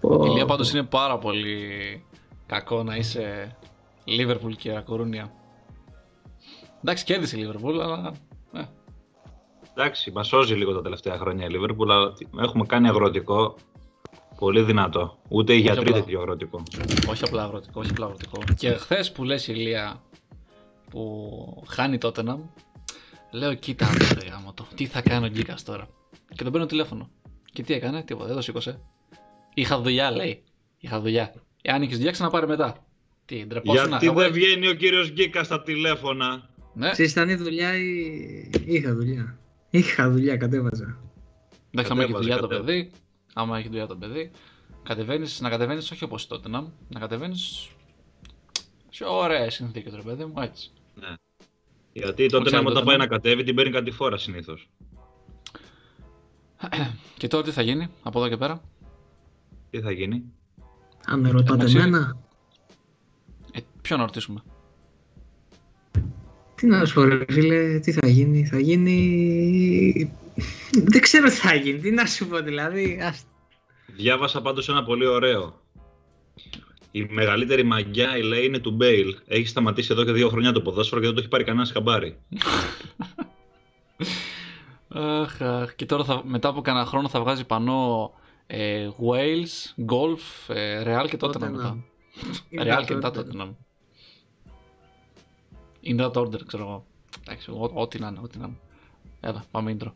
Πω, Ηλία πω. πάντως είναι πάρα πολύ κακό να είσαι Liverpool και Ακορούνια. Εντάξει, κέρδισε η Liverpool, αλλά. Ε, Εντάξει, μας σώζει λίγο τα τελευταία χρόνια η Liverpool, αλλά τι- έχουμε κάνει αγροτικό πολύ δυνατό. Ούτε οι γιατροί απλά. τέτοιο αγροτικό. όχι απλά αγροτικό, όχι απλά αγροτικό. Και χθες που λες Ηλία που χάνει τότε να λέω κοίτα ρε γάμο το, τι θα κάνει ο Γκίκας τώρα. Και τον παίρνω τηλέφωνο. Και τι έκανε, τίποτα, δεν το σήκωσε. Είχα δουλειά, λέει. Είχα δουλειά. Εάν είχε δουλειά, ξαναπάρε μετά. Τι, ντρεπόσουνα. Γιατί εγώ- δεν βγαίνει ο κύριος Γκίκα στα τηλέφωνα; Ναι, Ξέρεις, ήταν η δουλειά ή... Είχα δουλειά. Είχα δουλειά, κατέβαζα. εντάξει, άμα έχει κατέβαζε, δουλειά το κατέβαζε. παιδί, άμα έχει δουλειά το παιδί, κατεβαίνεις, να κατεβαίνεις όχι όπως τότε να, να κατεβαίνεις σε ωραίες συνθήκες, ρε παιδί μου, έτσι. Ναι. Γιατί τότε ξέρετε, να όταν ναι. πάει να κατέβει την παίρνει κάτι φορά συνήθως. Και τώρα τι θα γίνει από εδώ και πέρα; Τι θα γίνει; Αν με ρωτάτε Εντάξει. εμένα, Ε, ποιο να ρωτήσουμε; τι να σου πω ρε φίλε, τι θα γίνει, θα γίνει... Δεν ξέρω τι θα γίνει, τι να σου πω δηλαδή. Ας... Διάβασα πάντως ένα πολύ ωραίο. Η μεγαλύτερη μαγιά, η λέει, είναι του Μπέιλ. Έχει σταματήσει εδώ και δύο χρόνια το ποδόσφαιρο και δεν το έχει πάρει κανένας χαμπάρι. Αχ, αχ. Και τώρα θα, μετά από κανένα χρόνο θα βγάζει πανό ε, Wales, Golf, ε, Real και τότε να Tottenham. μετά. Είναι Real τα και μετά Tottenham. τότε να. In that order, ξέρω εγώ. Εντάξει, ό- ό,τι να είναι, ό,τι να είναι. Έλα, πάμε intro.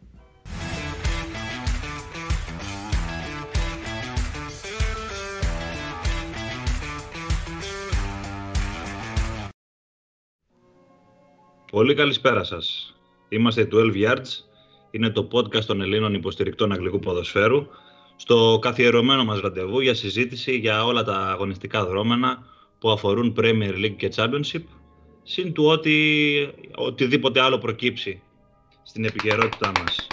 Πολύ καλησπέρα σας. Είμαστε οι 12 Yards. Είναι το podcast των Ελλήνων υποστηρικτών αγγλικού ποδοσφαίρου. Στο καθιερωμένο μας ραντεβού για συζήτηση για όλα τα αγωνιστικά δρόμενα που αφορούν Premier League και Championship, συν του ότι οτιδήποτε άλλο προκύψει στην επικαιρότητά μας.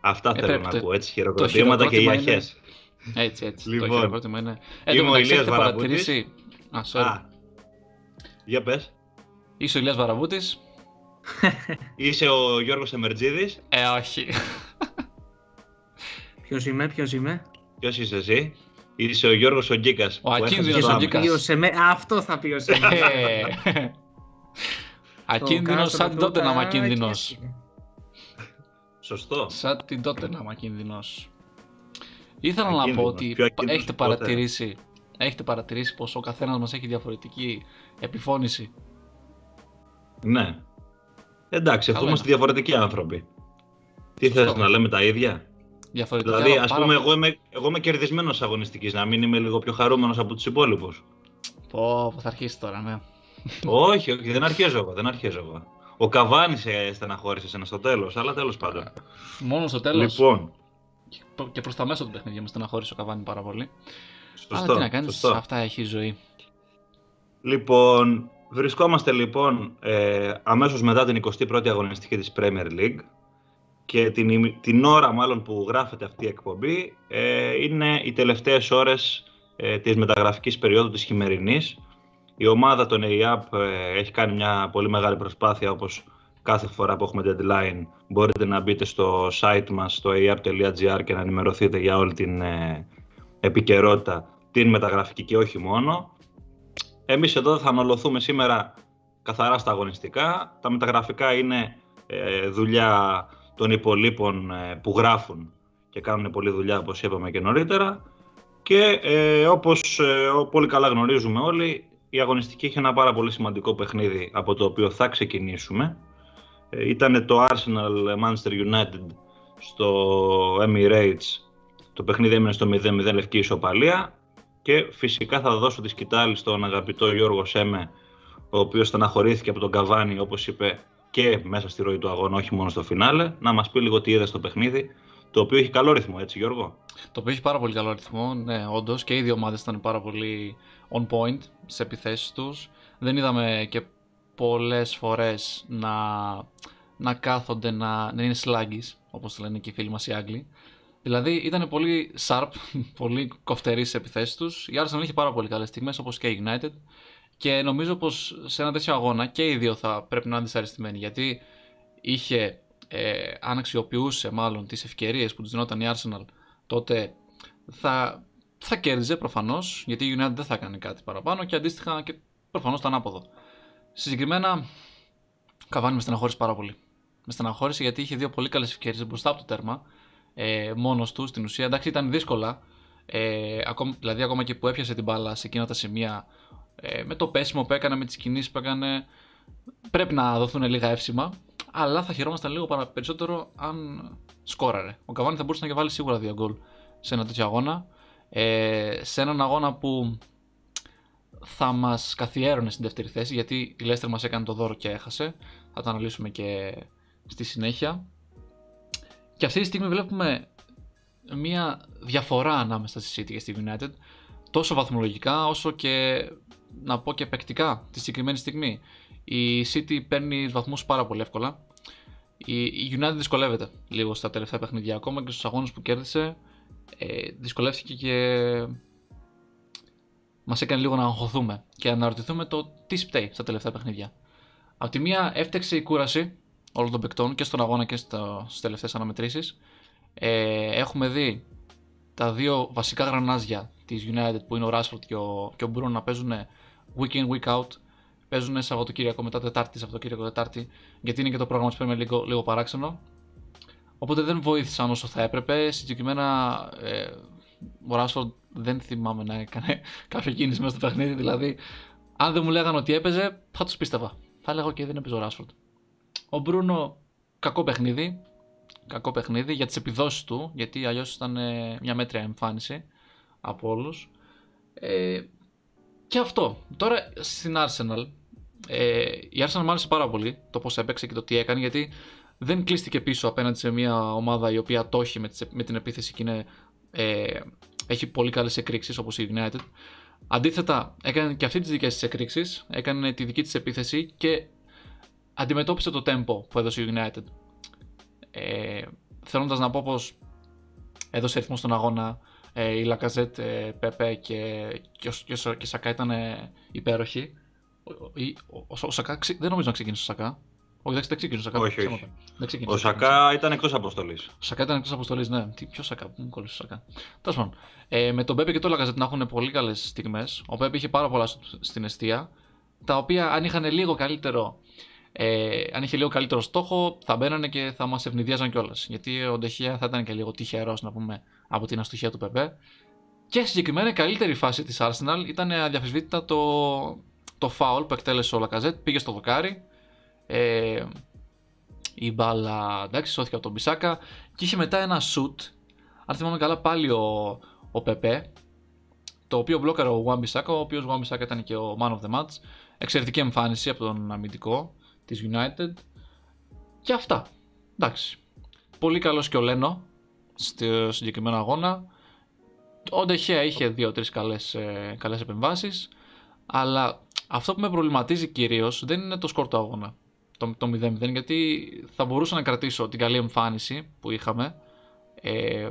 Αυτά Ε, θέλω πρέπει να το- ακούω, έτσι, χειροκροτήματα και χειροκρότημα είναι- ιαχές. Έτσι, έτσι. Λοιπόν, το χειροκρότημα είναι. Ε, είμαι το ο μεταξύ Ηλίας έχετε Βαραβούτης. παρατηρήσει. Α, sorry. Α, για πες. Είσαι ο Ηλίας Βαραβούτης. Είσαι ο Γιώργος Εμερτζίδης. Ε, όχι. Ποιος είμαι, ποιος είμαι; Ποιος είσαι εσύ; Είσαι ο Γιώργος ο Γκίκας. Ο που έχασε ακίνδυνος το ο άμεσο. Γκίκας. Ποιος εμέ... Α, αυτό θα πει ο σε Ε. Ακίνδυνος σαν την τότε να ακίνδυνος. Σωστό. Σαν την τότε να ακίνδυνος. Ήθελα να πω Ακίνδυνος. ότι Πιο ακίνδυνος έχετε ποτέ. παρατηρήσει, έχετε παρατηρήσει πως ο καθένας μας έχει διαφορετική επιφώνηση. Ναι. Εντάξει, αφού Καλά είμαστε είναι. διαφορετικοί άνθρωποι. Τι Σωστό. θες να λέμε τα ίδια; Διαφορετικά, Δηλαδή, αλλά ας πάρα πούμε, πολύ- εγώ είμαι, εγώ είμαι κερδισμένος αγωνιστικής, να μην είμαι λίγο πιο χαρούμενος από τους υπόλοιπους. Πω, πω, θα αρχίσεις τώρα, ναι. όχι, όχι, δεν αρχίζω εγώ, δεν αρχίζω εγώ. Ο Καβάνη σε στεναχώρησε ένα στο τέλος, αλλά τέλος πάντων. Μόνο στο τέλος Λοιπόν, και προς τα μέσα του παιχνιδιού με στεναχώρησε ο Καβάνη πάρα πολύ. σωστό. αλλά τι να κάνεις, σωστό. αυτά έχει η ζωή. Λοιπόν, βρισκόμαστε λοιπόν ε, αμέσως μετά την 21η αγωνιστική της Premier League και την, ημι- την ώρα μάλλον που γράφεται αυτή η εκπομπή ε, είναι οι τελευταίες ώρες ε, της μεταγραφικής περίοδου της χειμερινής. Η ομάδα των ΕΙΑΠ ε, έχει κάνει μια πολύ μεγάλη προσπάθεια όπως κάθε φορά που έχουμε deadline μπορείτε να μπείτε στο site μας στο eap.gr και να ενημερωθείτε για όλη την ε, επικαιρότητα την μεταγραφική και όχι μόνο. Εμείς εδώ θα αναλωθούμε σήμερα καθαρά στα αγωνιστικά. Τα μεταγραφικά είναι ε, δουλειά των υπολείπων ε, που γράφουν και κάνουν πολλή δουλειά όπως είπαμε και νωρίτερα. Και ε, όπως ε, ο- πολύ καλά γνωρίζουμε όλοι, η αγωνιστική έχει ένα πάρα πολύ σημαντικό παιχνίδι από το οποίο θα ξεκινήσουμε. Ε, ήταν το Arsenal Manchester United στο Emirates. Το παιχνίδι έμεινε στο 0-0 λευκή ισοπαλία. Και φυσικά θα δώσω τη σκητάλη στον αγαπητό Γιώργο Σέμε, ο οποίος στεναχωρήθηκε από τον Καβάνη, όπως είπε, και μέσα στη ροή του αγώνα, όχι μόνο στο φινάλε, να μας πει λίγο τι είδες στο παιχνίδι, το οποίο έχει καλό ρυθμό, έτσι Γιώργο; Το οποίο έχει πάρα πολύ καλό αριθμό, ναι, όντως. Και οι δύο ομάδες ήταν πάρα πολύ on point σε επιθέσεις τους. Δεν είδαμε και πολλές φορές να, να κάθονται να, να είναι sluggies, όπως λένε και οι φίλοι μας οι Άγγλοι. Δηλαδή ήταν πολύ sharp, πολύ κοφτεροί στι επιθέσεις τους. Η Arsenal είχε πάρα πολύ καλές στιγμές, όπως και η United. Και νομίζω πως σε ένα τέτοιο αγώνα και οι δύο θα πρέπει να είναι δυσαρεστημένοι. Γιατί είχε, ε, αν αξιοποιούσε μάλλον τις ευκαιρίες που τους δινόταν η Arsenal τότε θα, θα κέρδιζε προφανώς, γιατί η United δεν θα κάνει κάτι παραπάνω και αντίστοιχα και προφανώς το ανάποδο. Συγκεκριμένα, Καβάνι με στεναχώρησε πάρα πολύ. Με στεναχώρησε γιατί είχε δύο πολύ καλές ευκαιρίες μπροστά από το τέρμα, ε, μόνος του στην ουσία. Εντάξει, ήταν δύσκολα. Ε, ακόμα, δηλαδή, ακόμα και που έπιασε την μπάλα σε εκείνα τα σημεία, ε, με το πέσιμο που έκανε, με τις κινήσεις που έκανε, πρέπει να δοθούν λίγα εύσημα. Αλλά θα χαιρόμασταν λίγο περισσότερο αν σκόραρε. Ο Καβάνι θα μπορούσε να βάλει σίγουρα δύο γκολ σε ένα τέτοιο αγώνα. Ε, σε έναν αγώνα που θα μας καθιέρωνε στην δεύτερη θέση γιατί η Λέστερ μας έκανε το δώρο και έχασε. Θα το αναλύσουμε και στη συνέχεια. Και αυτή τη στιγμή βλέπουμε μια διαφορά ανάμεσα στη City και στη United τόσο βαθμολογικά όσο και να πω και παικτικά τη συγκεκριμένη στιγμή. Η City παίρνει βαθμούς πάρα πολύ εύκολα. Η United δυσκολεύεται λίγο στα τελευταία παιχνίδια ακόμα και στους αγώνες που κέρδισε ε, δυσκολεύτηκε και μας έκανε λίγο να αγχωθούμε και να αναρωτηθούμε το τι σπταίει στα τελευταία παιχνίδια. Από τη μία έφταξε η κούραση όλων των παικτών και στον αγώνα και στις τελευταίες αναμετρήσεις. Ε, έχουμε δει τα δύο βασικά γρανάζια της United που είναι ο Rashford και ο, και ο Bruno να παίζουν week in, week out. Παίζουν Σαββατοκύριακο μετά Τετάρτη, Σαββατοκύριακο Τετάρτη, γιατί είναι και το πρόγραμμα της Premier λίγο, λίγο παράξενο. Οπότε δεν βοήθησαν όσο θα έπρεπε. Συγκεκριμένα ε, ο Ράσφορντ δεν θυμάμαι να έκανε κάποια κίνηση μέσα στο παιχνίδι. Δηλαδή, αν δεν μου λέγανε ότι έπαιζε, θα τους πίστευα. Θα έλεγα: OK, δεν έπαιζε ο Ράσφορντ. Ο Μπρούνο, κακό παιχνίδι. Κακό παιχνίδι για τις επιδόσεις του, γιατί αλλιώς ήταν ε, μια μέτρια εμφάνιση από όλους. Ε, και αυτό. Τώρα στην Arsenal. Ε, η Arsenal μου άρεσε πάρα πολύ το πώς έπαιξε και το τι έκανε, γιατί δεν κλείστηκε πίσω απέναντι σε μια ομάδα η οποία το έχει με την επίθεση και είναι, ε, έχει πολύ καλές εκρήξεις όπως η United. Αντίθετα, έκανε και αυτή τις δικές της εκρήξεις, έκανε τη δική της επίθεση και αντιμετώπισε το tempo που έδωσε η United. Ε, θέλοντας να πω πως έδωσε ρυθμό στον αγώνα, ε, η Λακαζέτ, ε, Πέπε και, και, ο, και, Σακά ήταν ε, υπέροχοι. Ο, ο, ο, Σακά, δεν νομίζω να ξεκίνησε ο Σακά. Όχι, δεν ξεκίνησε ο Σακά. Όχι, όχι. ο Σακά ήταν εκτός αποστολής. Ο Σακά ήταν εκτός αποστολής, ναι. Τι, ποιος Σακά, μου κόλλησε ο Σακά. Τέλος πάντων. Ε, με τον Πέπε και το Λαγκαζέτ να έχουν πολύ καλές στιγμές. Ο Πέπε είχε πάρα πολλά στην αιστεία. Τα οποία αν είχαν λίγο καλύτερο. Ε, αν είχε λίγο καλύτερο στόχο, θα μπαίνανε και θα μας ευνηδίαζαν κιόλας. Γιατί ο Ντεχεία θα ήταν και λίγο τυχερός, να πούμε, από την αστοχία του Πεπέ. Και συγκεκριμένα η καλύτερη φάση της Arsenal ήταν αδιαφεσβήτητα το, το foul που εκτέλεσε ο Λακαζέτ. Πήγε στο δοκάρι, ε, η μπάλα εντάξει, σώθηκε από τον Μπισάκα και είχε μετά ένα shoot. Αν θυμάμαι καλά, πάλι ο, ο Πεπέ. Το οποίο μπλόκαρε ο Γουάν Μπισάκα, ο οποίος Γουάν Μπισάκα ήταν και ο man of the match. Εξαιρετική εμφάνιση από τον αμυντικό της United. Και αυτά. Εντάξει. Πολύ καλός και ο Λένο στο συγκεκριμένο αγώνα. Ο Ντεχέ είχε δύο-τρεις καλές ε, καλές επεμβάσεις. Αλλά αυτό που με προβληματίζει κυρίως δεν είναι το σκορ του αγώνα το, το 0-0 γιατί θα μπορούσα να κρατήσω την καλή εμφάνιση που είχαμε. Ε,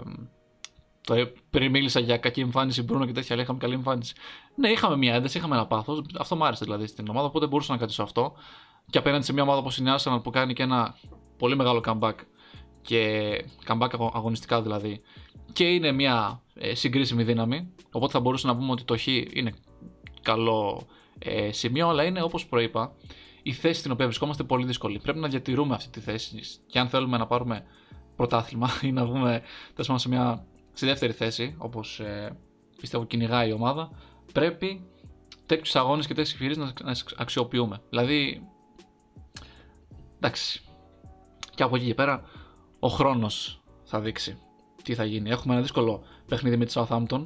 το, πριν μίλησα για κακή εμφάνιση Μπρούνο και τέτοια, αλλά είχαμε καλή εμφάνιση. Ναι, είχαμε μια ένταση, είχαμε ένα πάθος. Αυτό μου άρεσε δηλαδή στην ομάδα, οπότε μπορούσα να κρατήσω αυτό. Και απέναντι σε μια ομάδα όπως η Arsenal που κάνει και ένα πολύ μεγάλο comeback και comeback αγωνιστικά δηλαδή και είναι μια ε, συγκρίσιμη δύναμη οπότε θα μπορούσαμε να πούμε ότι το Χ είναι καλό ε, σημείο αλλά είναι όπως προείπα η θέση στην οποία βρισκόμαστε πολύ δύσκολη. Πρέπει να διατηρούμε αυτή τη θέση και αν θέλουμε να πάρουμε πρωτάθλημα ή να βγούμε σε μια στη δεύτερη θέση, όπως ε, πιστεύω κυνηγάει η ομάδα, πρέπει τέτοιους αγώνες και τέτοιες ευκαιρίε να, να αξιοποιούμε. Δηλαδή, εντάξει. Και από εκεί και πέρα, ο χρόνος θα δείξει τι θα γίνει. Έχουμε ένα δύσκολο παιχνίδι με τη Southampton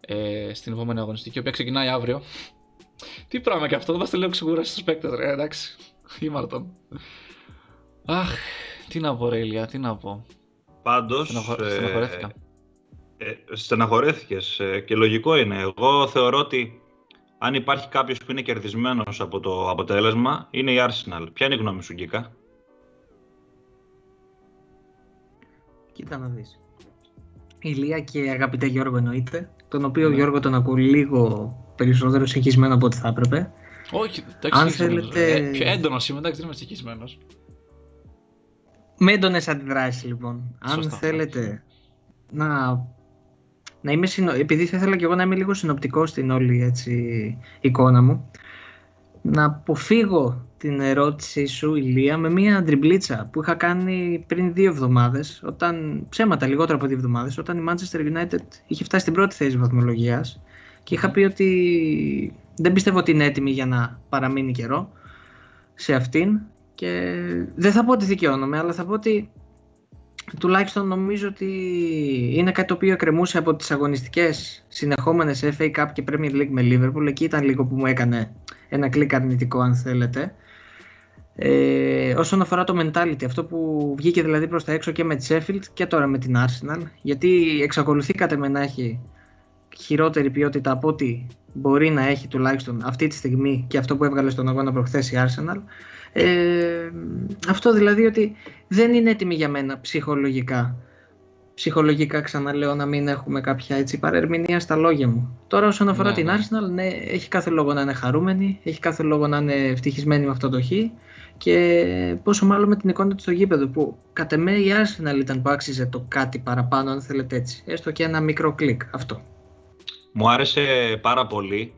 ε, στην επόμενη αγωνιστική, η οποία ξεκινάει αύριο. Τι πράγμα και αυτό, δεν μας το λέω ξεκουράσει στους παίκτες ρε, εντάξει. Ήμαρτον. Αχ, τι να πω ρε Ηλία, τι να πω. Πάντως, Στεναχω... ε, στεναχωρέθηκα. Ε, στεναχωρέθηκες ε, και λογικό είναι. Εγώ θεωρώ ότι αν υπάρχει κάποιος που είναι κερδισμένος από το αποτέλεσμα, είναι η Arsenal. Ποια είναι η γνώμη σου, Γκίκα; Κοίτα να δεις. Ηλία και αγαπητέ Γιώργο εννοείται, τον οποίο ναι. Γιώργο τον ακούω λίγο περισσότερο συγχυσμένο από ό,τι θα έπρεπε. Όχι, εντάξει, Αν θέλετε... ε, πιο έντονος είμαι, εντάξει, δεν είμαι συγχυσμένος. Με έντονες αντιδράσεις λοιπόν. Αν θέλετε να να είμαι συνο... επειδή θα ήθελα και εγώ να είμαι λίγο συνοπτικός στην όλη έτσι, εικόνα μου, να αποφύγω την ερώτησή σου, Ηλία, με μια τριμπλίτσα που είχα κάνει πριν δύο εβδομάδες, όταν, ψέματα λιγότερο από δύο εβδομάδες, όταν η Manchester United είχε φτάσει στην πρώτη θέση βαθμολογίας και είχα πει ότι δεν πιστεύω ότι είναι έτοιμη για να παραμείνει καιρό σε αυτήν και δεν θα πω ότι δικαιώνομαι, αλλά θα πω ότι τουλάχιστον νομίζω ότι είναι κάτι το οποίο εκκρεμούσε από τις αγωνιστικές συνεχόμενες FA Cup και Premier League με Liverpool. Εκεί ήταν λίγο που μου έκανε ένα κλικ αρνητικό αν θέλετε. Ε, όσον αφορά το mentality, αυτό που βγήκε δηλαδή προς τα έξω και με τη Sheffield και τώρα με την Arsenal, γιατί εξακολουθεί κατά με να έχει χειρότερη ποιότητα από ό,τι μπορεί να έχει τουλάχιστον αυτή τη στιγμή και αυτό που έβγαλε στον αγώνα προχθές η Arsenal. Ε, αυτό δηλαδή ότι δεν είναι έτοιμη για μένα ψυχολογικά. Ψυχολογικά ξαναλέω να μην έχουμε κάποια έτσι παρερμηνία στα λόγια μου. Τώρα όσον αφορά ναι, την ναι. Arsenal, ναι, έχει κάθε λόγο να είναι χαρούμενη, έχει κάθε λόγο να είναι ευτυχισμένη με αυτό το χ και πόσο μάλλον με την εικόνα του στο γήπεδο που κατ' εμέ η Arsenal ήταν που άξιζε το κάτι παραπάνω αν θέλετε έτσι. Έστω και ένα μικρό κλικ αυτό. Μου άρεσε πάρα πολύ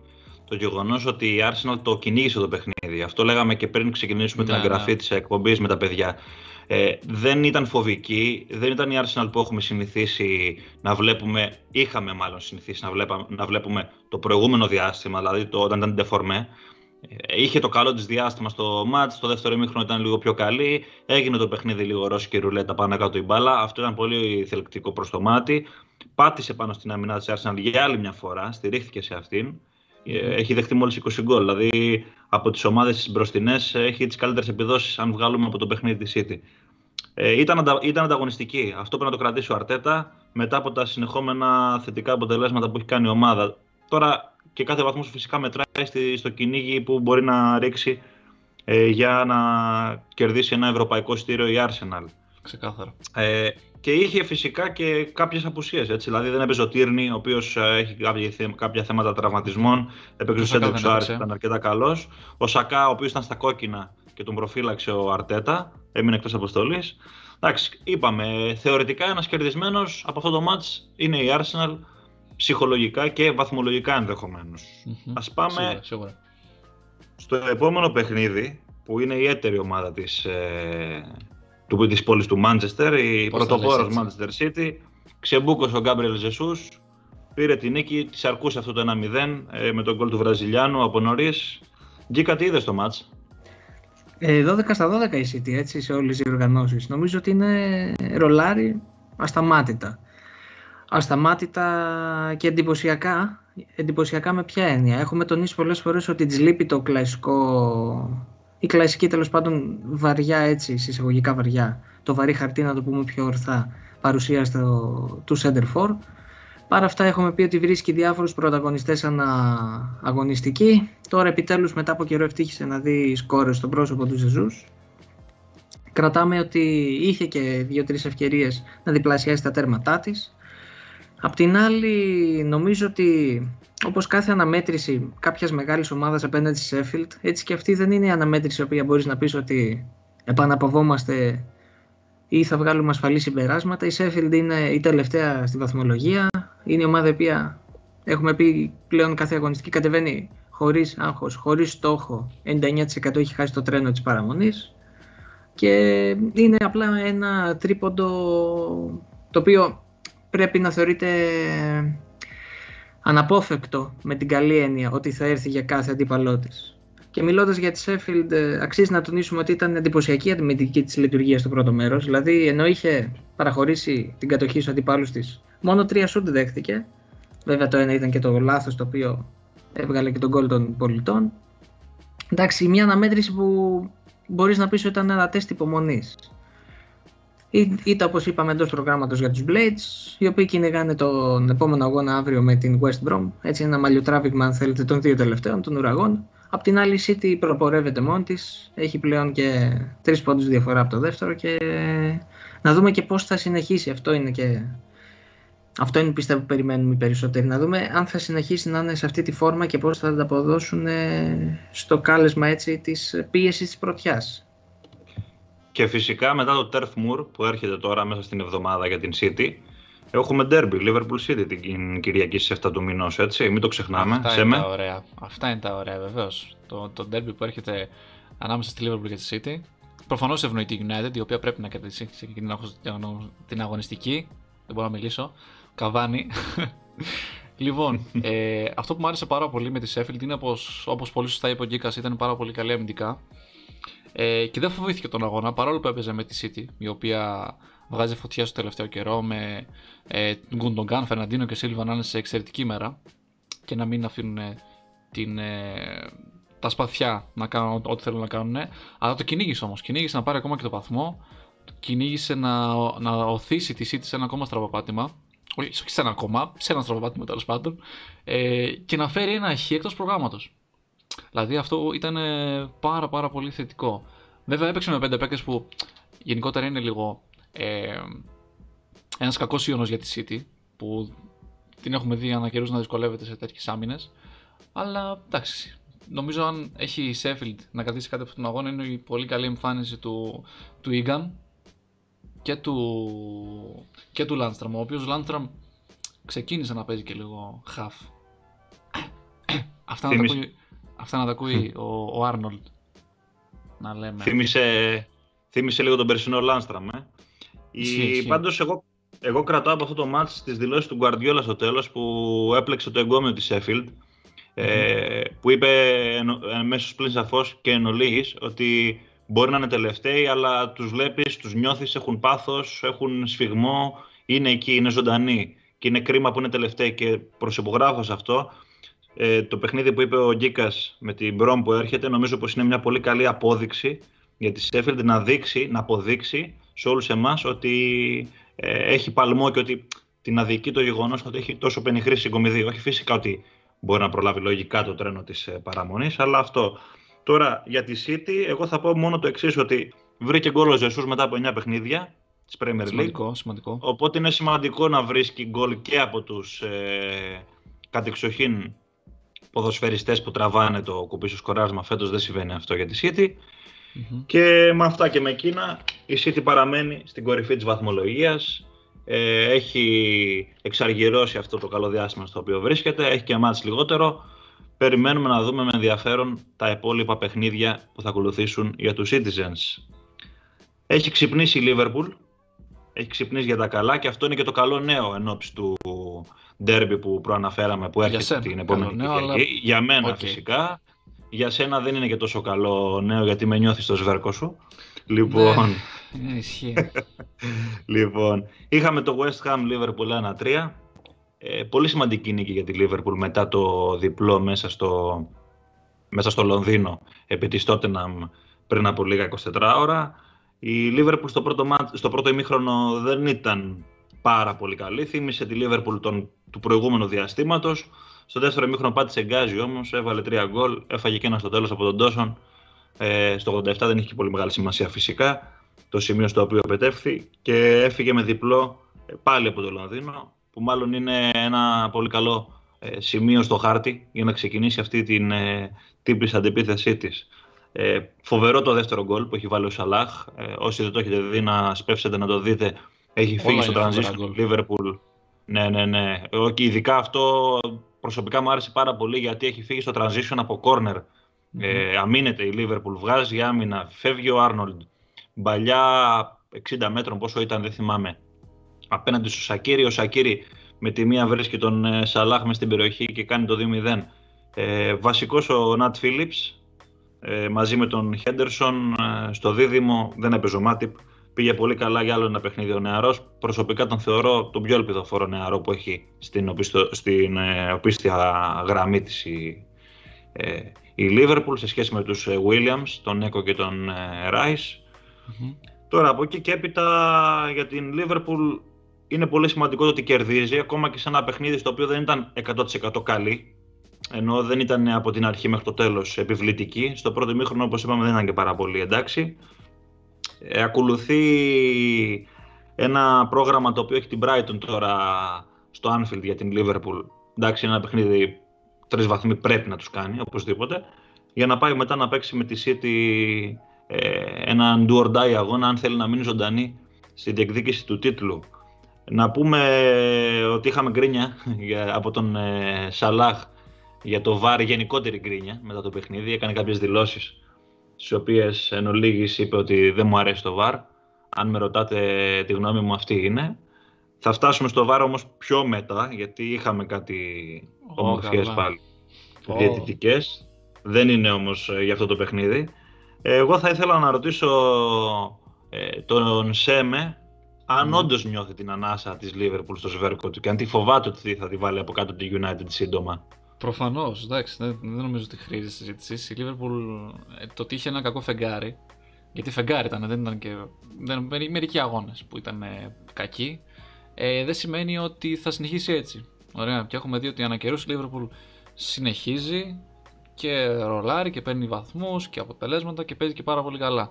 το γεγονός ότι η Arsenal το κυνήγησε το παιχνίδι. Αυτό λέγαμε και πριν ξεκινήσουμε την ναι, εγγραφή ναι. της εκπομπής με τα παιδιά. Ε, δεν ήταν φοβική, δεν ήταν η Arsenal που έχουμε συνηθίσει να βλέπουμε, είχαμε μάλλον συνηθίσει να, βλέπα, να βλέπουμε το προηγούμενο διάστημα, δηλαδή το, όταν ήταν ντεφορμέ. Ε, είχε το καλό της διάστημα στο μάτς, το δεύτερο ημίχρονο ήταν λίγο πιο καλή, έγινε το παιχνίδι λίγο ρώσικη και ρουλέτα πάνω κάτω η μπάλα, αυτό ήταν πολύ θελκτικό προς το μάτι. Πάτησε πάνω στην αμυνά της Arsenal για άλλη μια φορά, στηρίχθηκε σε αυτήν. Ε, έχει δεχτεί μόλις 20 γκολ. Δηλαδή από τις ομάδες τις μπροστινές έχει τις καλύτερες επιδόσεις αν βγάλουμε από το παιχνίδι της City. Ε, ήταν, αντα, ήταν ανταγωνιστική. Αυτό πρέπει να το κρατήσει ο Αρτέτα μετά από τα συνεχόμενα θετικά αποτελέσματα που έχει κάνει η ομάδα. Τώρα και κάθε βαθμός φυσικά μετράει στο κυνήγι που μπορεί να ρίξει ε, για να κερδίσει ένα ευρωπαϊκό στήριο η Arsenal. Ξεκάθαρα. Ε, και είχε φυσικά και κάποιες απουσίες. Δηλαδή δεν έπαιζε ο Τύρνη, ο οποίος ε, έχει κάποια, θέματα τραυματισμών. Έπαιξε ο Σέντερ ήταν αρκετά καλός. Ο Σακά, ο οποίος ήταν στα κόκκινα και τον προφύλαξε ο Αρτέτα, έμεινε εκτός αποστολής. Εντάξει, είπαμε, θεωρητικά ένας κερδισμένος από αυτό το match είναι η Arsenal ψυχολογικά και βαθμολογικά ενδεχομένως. Mm-hmm. Α πάμε στο επόμενο παιχνίδι που είναι η έτερη ομάδα της, ε, του, της πόλης του Μάντσεστερ, η πρωτοπόρος Manchester City. Ξεμπούκωσε ο Γκάμπριελ Ζεσούς, πήρε την νίκη, της αρκούσε αυτό το 1-0 ε, με τον γκολ του Βραζιλιάνου από νωρίς. Γκίκα, τι είδες το μάτς; 12 ε, στα 12 η City έτσι, σε όλες οι οργανώσεις. Νομίζω ότι είναι ρολάρι ασταμάτητα. Ασταμάτητα και εντυπωσιακά. Εντυπωσιακά με ποια έννοια; Έχουμε τονίσει πολλές φορές ότι της λείπει το κλασικό η κλασική τέλος πάντων βαριά έτσι, συσσαγωγικά βαριά, το βαρύ χαρτί να το πούμε πιο ορθά, παρουσία στο, του Center For. Παρά αυτά έχουμε πει ότι βρίσκει διάφορους πρωταγωνιστές ανά αγωνιστική. Τώρα επιτέλους μετά από καιρό ευτύχησε να δει σκόρες στον πρόσωπο του Ζεζούς. Κρατάμε ότι είχε και δύο-τρεις ευκαιρίες να διπλασιάσει τα τέρματά της. Απ' την άλλη νομίζω ότι όπως κάθε αναμέτρηση κάποιας μεγάλης ομάδας απέναντι στη Sheffield, έτσι και αυτή δεν είναι η αναμέτρηση η οποία μπορείς να πεις ότι επαναπαυόμαστε ή θα βγάλουμε ασφαλή συμπεράσματα. Η Sheffield είναι η τελευταία στη βαθμολογία. Είναι η ομάδα η οποία έχουμε πει πλέον κάθε αγωνιστική κατεβαίνει χωρίς άγχος, χωρίς στόχο. 99% έχει χάσει το τρένο της παραμονής. Και είναι απλά ένα τρίποντο το οποίο πρέπει να θεωρείται αναπόφευκτο με την καλή έννοια ότι θα έρθει για κάθε αντίπαλό της. Και μιλώντας για τη Sheffield, ε, αξίζει να τονίσουμε ότι ήταν εντυπωσιακή η αντιμετική της λειτουργίας στο πρώτο μέρος. Δηλαδή, ενώ είχε παραχωρήσει την κατοχή στους αντιπάλους της, μόνο τρία σούντ δέχτηκε. Βέβαια, το ένα ήταν και το λάθος το οποίο έβγαλε και τον κόλ των πολιτών. Εντάξει, μια αναμέτρηση που μπορείς να πεις ότι ήταν ένα τεστ υπομονής. Είτε όπως είπαμε εντός προγράμματος για τους Blades, οι οποίοι κυνηγάνε τον επόμενο αγώνα αύριο με την West Brom. Έτσι, ένα μαλλιοτράβηγμα, αν θέλετε, των δύο τελευταίων, των ουραγών. Απ' την άλλη, η City προπορεύεται μόνη της. Έχει πλέον και τρεις πόντους διαφορά από το δεύτερο και να δούμε και πώς θα συνεχίσει. Αυτό είναι και. Αυτό είναι πιστεύω που περιμένουμε οι περισσότεροι. Να δούμε αν θα συνεχίσει να είναι σε αυτή τη φόρμα και πώς θα ανταποδώσουν στο κάλεσμα έτσι, της πίεσης της πρωτιάς. Και φυσικά μετά το Turf Moor που έρχεται τώρα μέσα στην εβδομάδα για την City, Έχουμε derby, Liverpool City την Κυριακή στις 7 του μηνός, έτσι, μην το ξεχνάμε. Αυτά Σε είναι με. τα ωραία. Αυτά είναι τα ωραία, βεβαίως. Το, το derby που έρχεται ανάμεσα στη Liverpool και τη City. Προφανώς ευνοεί τη United, η οποία πρέπει να κερδίσει σε εκείνη την αγω- την αγωνιστική. Δεν μπορώ να μιλήσω. Καβάνι. λοιπόν, ε, αυτό που μου άρεσε πάρα πολύ με τη Sheffield είναι πως, όπως πολύ σωστά είπε ο Γκίκας, ήταν πάρα πολύ καλή αμυντικά. Ε, και δεν φοβήθηκε τον αγώνα παρόλο που έπαιζε με τη City, η οποία βγάζει φωτιά στο τελευταίο καιρό με ε, Γκουντογκάν, Φερναντίνο και Σίλβα να είναι σε εξαιρετική μέρα και να μην αφήνουν ε, την, ε, τα σπαθιά να κάνουν ό- ό,τι θέλουν να κάνουν. Αλλά το κυνήγησε όμως. Κυνήγησε να πάρει ακόμα και το βαθμό. Κυνήγησε να, να οθήσει τη City σε ένα ακόμα στραβοπάτημα. Όχι όχι σε ένα ακόμα, σε ένα στραβοπάτημα τέλος πάντων. Ε, και να φέρει ένα χ εκτός προγράμματος. Δηλαδή αυτό ήταν ε, πάρα πάρα πολύ θετικό. Βέβαια έπαιξε με πέντε παίκτες που γενικότερα είναι λίγο ε, ένας κακός ιόνος για τη City που την έχουμε δει ανά καιρούς να δυσκολεύεται σε τέτοιες άμυνες αλλά εντάξει νομίζω αν έχει η Sheffield να κρατήσει κάτι από αυτόν τον αγώνα είναι η πολύ καλή εμφάνιση του, του Egan και του, και του Landstrom ο οποίος Landstrom ξεκίνησε να παίζει και λίγο half αυτά να τα Θύμισε- ακούει, αυτά να τα ακούει ο, ο Arnold να λέμε Θύμισε, θύμισε λίγο τον περσινό Λάνστραμ. Ε. Ισχύει, Η, ισχύει. πάντως εγώ, εγώ κρατάω από αυτό το μάτς τις δηλώσεις του Guardiola στο τέλος που έπλεξε το εγκόμιο της Sheffield ε, που είπε μέσω πλήν σαφώς και εν ολίγης ότι μπορεί να είναι τελευταίοι αλλά τους βλέπεις, τους νιώθεις, έχουν πάθος, έχουν σφιγμό, είναι εκεί, είναι ζωντανοί και είναι κρίμα που είναι τελευταίοι και προσυπογράφω σε αυτό ε, το παιχνίδι που είπε ο Γκίκας με την Μπρόμ που έρχεται, νομίζω πως είναι μια πολύ καλή απόδειξη για τη Sheffield να δείξει, να αποδείξει σε όλους εμάς ότι ε, έχει παλμό και ότι την αδικεί το γεγονός ότι έχει τόσο πενιχρή συγκομιδή. Όχι φυσικά ότι μπορεί να προλάβει λογικά το τρένο της ε, παραμονής, αλλά αυτό. Τώρα για τη City, εγώ θα πω μόνο το εξής ότι βρήκε γκολ ο Ζεσούς μετά από 9 παιχνίδια της Premier League. σημαντικό, σημαντικό Οπότε είναι σημαντικό να βρίσκει γκολ και από τους ε, κατεξοχήν ποδοσφαιριστές που τραβάνε το κουμπί στο σκοράσμα. Φέτος δεν συμβαίνει αυτό για τη City. Μμμ. Και με αυτά και με εκείνα η City παραμένει στην κορυφή της βαθμολογίας. Ε, έχει εξαργυρώσει αυτό το καλό διάστημα στο οποίο βρίσκεται. Έχει και μάτς λιγότερο. Περιμένουμε να δούμε με ενδιαφέρον τα υπόλοιπα παιχνίδια που θα ακολουθήσουν για τους Citizens. Έχει ξυπνήσει η Liverpool. Έχει ξυπνήσει για τα καλά και αυτό είναι και το καλό νέο εν όψει του ντέρμπι που προαναφέραμε που Για έρχεται σένα, την επόμενη καλό νέο, Κυριακή. αλλά- Για μένα Οκ. φυσικά. Για σένα δεν είναι και τόσο καλό νέο γιατί με νιώθεις το σβέρκο σου. Λοιπόν, Ναι, ισχύει. λοιπόν, είχαμε το West Ham Liverpool 1-3. Ε, πολύ σημαντική νίκη για τη Liverpool μετά το διπλό μέσα στο, μέσα στο Λονδίνο επί της Tottenham πριν από λίγα 24 ώρα. Η Liverpool στο πρώτο, μάτ- στο πρώτο ημίχρονο δεν ήταν πάρα πολύ καλή. Θύμισε τη Liverpool των, του προηγούμενου διαστήματος. Στο δεύτερο ημίχρονο πάτησε γκάζι όμως, έβαλε τρία γκολ, έφαγε και ένα στο τέλος από τον Ντόσον. Ε, στο 87 δεν είχε και πολύ μεγάλη σημασία φυσικά το σημείο στο οποίο πετεύθη και έφυγε με διπλό ε, πάλι από το Λονδίνο που μάλλον είναι ένα πολύ καλό ε, σημείο στο χάρτη για να ξεκινήσει αυτή την ε, τύπης αντιπίθεσή της. Ε, φοβερό το δεύτερο γκολ που έχει βάλει ο Σαλάχ. Ε, όσοι δεν το έχετε δει να σπεύσετε να το δείτε. Έχει φύγει Όλα στο είναι φοβερά transition του γκολ. Liverpool. Ναι, ναι, ναι. Εγώ και ειδικά αυτό προσωπικά μου άρεσε πάρα πολύ γιατί έχει φύγει στο transition από corner. Ε, αμήνεται η Liverpool, βγάζει άμυνα, φεύγει ο Άρνολντ. Μπαλιά 60 μέτρων, πόσο ήταν, δεν θυμάμαι. Απέναντι στο Σακύρι, ο Σακύρι με τη μία βρίσκει τον ε, Σαλάχ μες στην περιοχή και κάνει το 2-0. Ε, βασικός ο Νατ Φίλιπς, ε, μαζί με τον Χέντερσον ε, στο δίδυμο, δεν έπαιζε ο Μάτιπ. Πήγε πολύ καλά για άλλο ένα παιχνίδι ο νεαρός. Προσωπικά τον θεωρώ τον πιο ελπιδοφόρο νεαρό που έχει στην, οπίστο, στην ε, οπίστια γραμμή της η, ε, η Liverpool σε σχέση με τους ε, Williams, τον Νέκο και τον ε, Rice. Μμμ. Τώρα από εκεί και έπειτα για την Liverpool είναι πολύ σημαντικό το ότι κερδίζει ακόμα και σε ένα παιχνίδι στο οποίο δεν ήταν 100% καλή ενώ δεν ήταν από την αρχή μέχρι το τέλος επιβλητική. Στο πρώτο μήχρονο όπως είπαμε δεν ήταν και πάρα πολύ εντάξει. Ε, ακολουθεί ένα πρόγραμμα το οποίο έχει την Brighton τώρα στο Anfield για την Liverpool. Εντάξει είναι ένα παιχνίδι τρεις βαθμοί πρέπει να τους κάνει οπωσδήποτε για να πάει μετά να παίξει με τη City ε, έναν do or die αγώνα αν θέλει να μείνει ζωντανή στην διεκδίκηση του τίτλου. Να πούμε ότι είχαμε γκρίνια από τον ε, Σαλάχ για το ΒΑΡ, γενικότερη γκρίνια μετά το παιχνίδι. Έκανε κάποιες δηλώσεις στις οποίες εν ολίγης είπε ότι δεν μου αρέσει το ΒΑΡ. Αν με ρωτάτε τη γνώμη μου αυτή είναι. Θα φτάσουμε στο ΒΑΡ όμως πιο μετά, γιατί είχαμε κάτι oh, ομορφιές πάλι oh. διαιτητικές. Δεν είναι όμως ε, για αυτό το παιχνίδι. Εγώ θα ήθελα να ρωτήσω ε, τον Σέμε αν mm. όντως νιώθει την ανάσα της Λίβερπουλ στο σβέρκο του και αν τη φοβάται ότι θα τη βάλει από κάτω τη United σύντομα. Προφανώς, εντάξει, δεν, δεν νομίζω ότι χρήζει συζήτηση. Η Λίβερπουλ ε, το ότι είχε ένα κακό φεγγάρι. Γιατί φεγγάρι ήταν, δεν ήταν και. Δεν, μερικοί αγώνες που ήταν ε, κακοί. Ε, δεν σημαίνει ότι θα συνεχίσει έτσι. Ωραία. Και έχουμε δει ότι ανά καιρούς η Λίβερπουλ συνεχίζει και ρολάρει και παίρνει βαθμούς και αποτελέσματα και παίζει και πάρα πολύ καλά.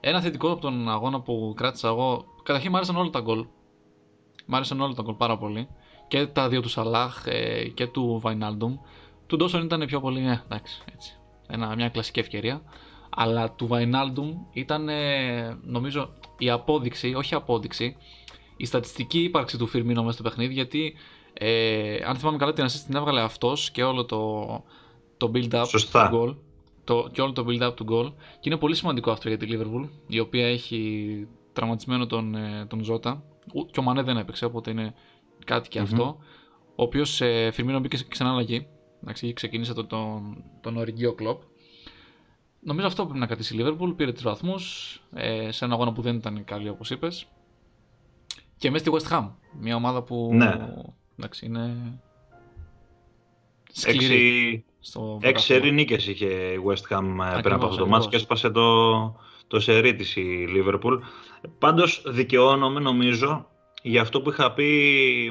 Ένα θετικό από τον αγώνα που κράτησα εγώ. Καταρχήν μου άρεσαν όλα τα γκολ. Μ' άρεσαν όλα τα γκολ πάρα πολύ. Και τα δύο του Σαλάχ ε, και του Βαϊνάλντουμ. Του Ντόσον ήταν πιο πολύ. Ε, εντάξει, έτσι. Ένα, μια κλασική ευκαιρία. Αλλά του Βαϊνάλντουμ ήταν ε, νομίζω η απόδειξη, όχι απόδειξη, η στατιστική ύπαρξη του Φιρμίνο μέσα στο παιχνίδι. Γιατί ε, αν θυμάμαι καλά την assist την έβγαλε αυτός και όλο το, το build-up του goal το, και όλο το build-up του goal. Και είναι πολύ σημαντικό αυτό για τη Liverpool, η οποία έχει τραυματισμένο τον, ε, τον Ζώτα. Και ο Μανέ δεν έπαιξε, οπότε είναι κάτι και αυτό. Ο οποίος ε, Φιρμίνο μπήκε σε ξανά αλλαγή. Εντάξει, ξεκίνησε το, τον, τον Οριγκίο Κλοπ. Νομίζω αυτό πρέπει να κρατήσει η Liverpool. Πήρε τους βαθμούς ε, σε ένα αγώνα που δεν ήταν καλή, όπως είπες. Και μέσα στη West Ham. Μια ομάδα που. Ναι. Εντάξει, είναι. Σκληρή. Στο Έξι νίκες είχε η West Ham ε, πριν από αυτό το μάτς και έσπασε το, το σερί της η Liverpool. Πάντως δικαιώνομαι νομίζω για αυτό που είχα πει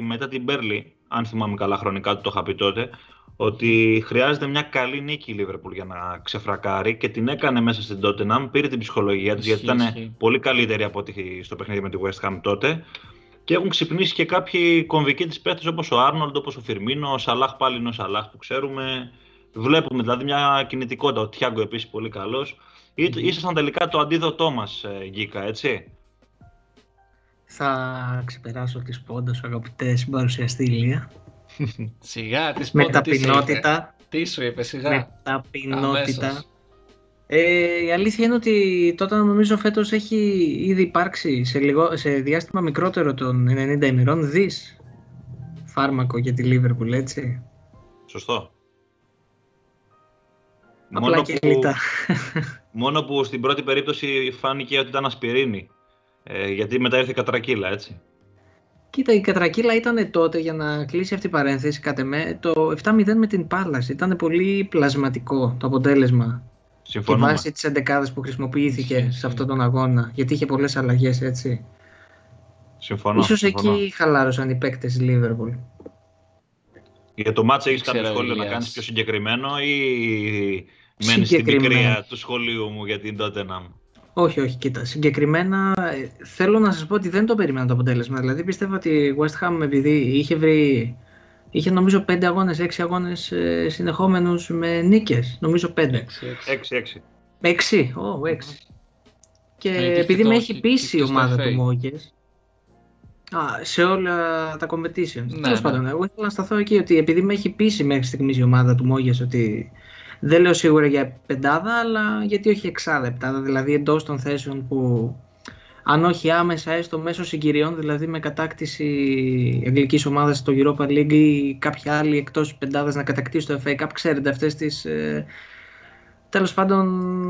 μετά την Μπέρλι, αν θυμάμαι καλά χρονικά το είχα πει τότε, ότι χρειάζεται μια καλή νίκη η Liverpool για να ξεφρακάρει και την έκανε μέσα στην Tottenham, πήρε την ψυχολογία της γιατί ήταν πολύ καλύτερη από ό,τι στο παιχνίδι με τη West Ham τότε και έχουν ξυπνήσει και κάποιοι κομβικοί της παίχτες όπως ο Άρνολντ, όπως ο Φιρμίνο, ο Σαλάχ πάλι είναι ο Σαλάχ που ξέρουμε, Βλέπουμε δηλαδή μια κινητικότητα. Ο Τιάγκο επίσης πολύ καλός. Mm-hmm. Ήσασταν τελικά το αντίδοτό μας, ε, Γκίκα, έτσι. Θα ξεπεράσω τη σπόντα σου, αγαπητές συμπαρουσιαστή Ηλία. σιγά, τη σπόντα. Με ταπεινότητα. Τι σου είπε, σιγά. Με ταπεινότητα. Ε, η αλήθεια είναι ότι τότε νομίζω φέτος έχει ήδη υπάρξει σε, λιγό, σε διάστημα μικρότερο των 90 ημερών δις φάρμακο για τη Λίβερπουλ, έτσι. Σωστό. Μόνο και που, μόνο που στην πρώτη περίπτωση φάνηκε ότι ήταν ασπιρίνη. Ε, γιατί μετά ήρθε η κατρακύλα, έτσι. Κοίτα, η κατρακύλα ήταν τότε, για να κλείσει αυτή η παρένθεση, κάτε με, το 7-0 με την Πάλας. Ήταν πολύ πλασματικό το αποτέλεσμα. Συμφωνούμε. Και βάσει τη 11 που χρησιμοποιήθηκε σε αυτόν τον αγώνα. Γιατί είχε πολλές αλλαγές, έτσι. Συμφωνώ. Ίσως συμφωνώ. εκεί χαλάρωσαν οι παίκτες της Λίβερπουλ. Για το μάτς έχεις κάποιο σχόλιο να κάνεις πιο συγκεκριμένο ή μένεις στην πικρία του σχολείου μου για την Tottenham; Όχι, όχι, κοίτα. Συγκεκριμένα ε, θέλω να σας πω ότι δεν το περίμενα το αποτέλεσμα. Δηλαδή πιστεύω ότι η West Ham επειδή είχε βρει Είχε νομίζω 5 αγώνες, 6 αγώνες ε, συνεχόμενους με νίκες. Νομίζω 5. 6, 6. 6. 6, oh, 6. Και επειδή με έχει πείσει η ομάδα του Μόγκες, Α, σε όλα τα competitions. Ναι, Τέλος ναι. πάντων, εγώ ήθελα να σταθώ εκεί ότι επειδή με έχει πείσει μέχρι στιγμής η ομάδα του Μόγια ότι δεν λέω σίγουρα για πεντάδα, αλλά γιατί όχι εξάδα επτάδα, δηλαδή εντός των θέσεων που αν όχι άμεσα έστω μέσω συγκυριών, δηλαδή με κατάκτηση αγγλικής ομάδας στο Europa League ή κάποια άλλη εκτός πεντάδας να κατακτήσει το FA Cup, ξέρετε αυτές τις. Ε, Τέλος πάντων,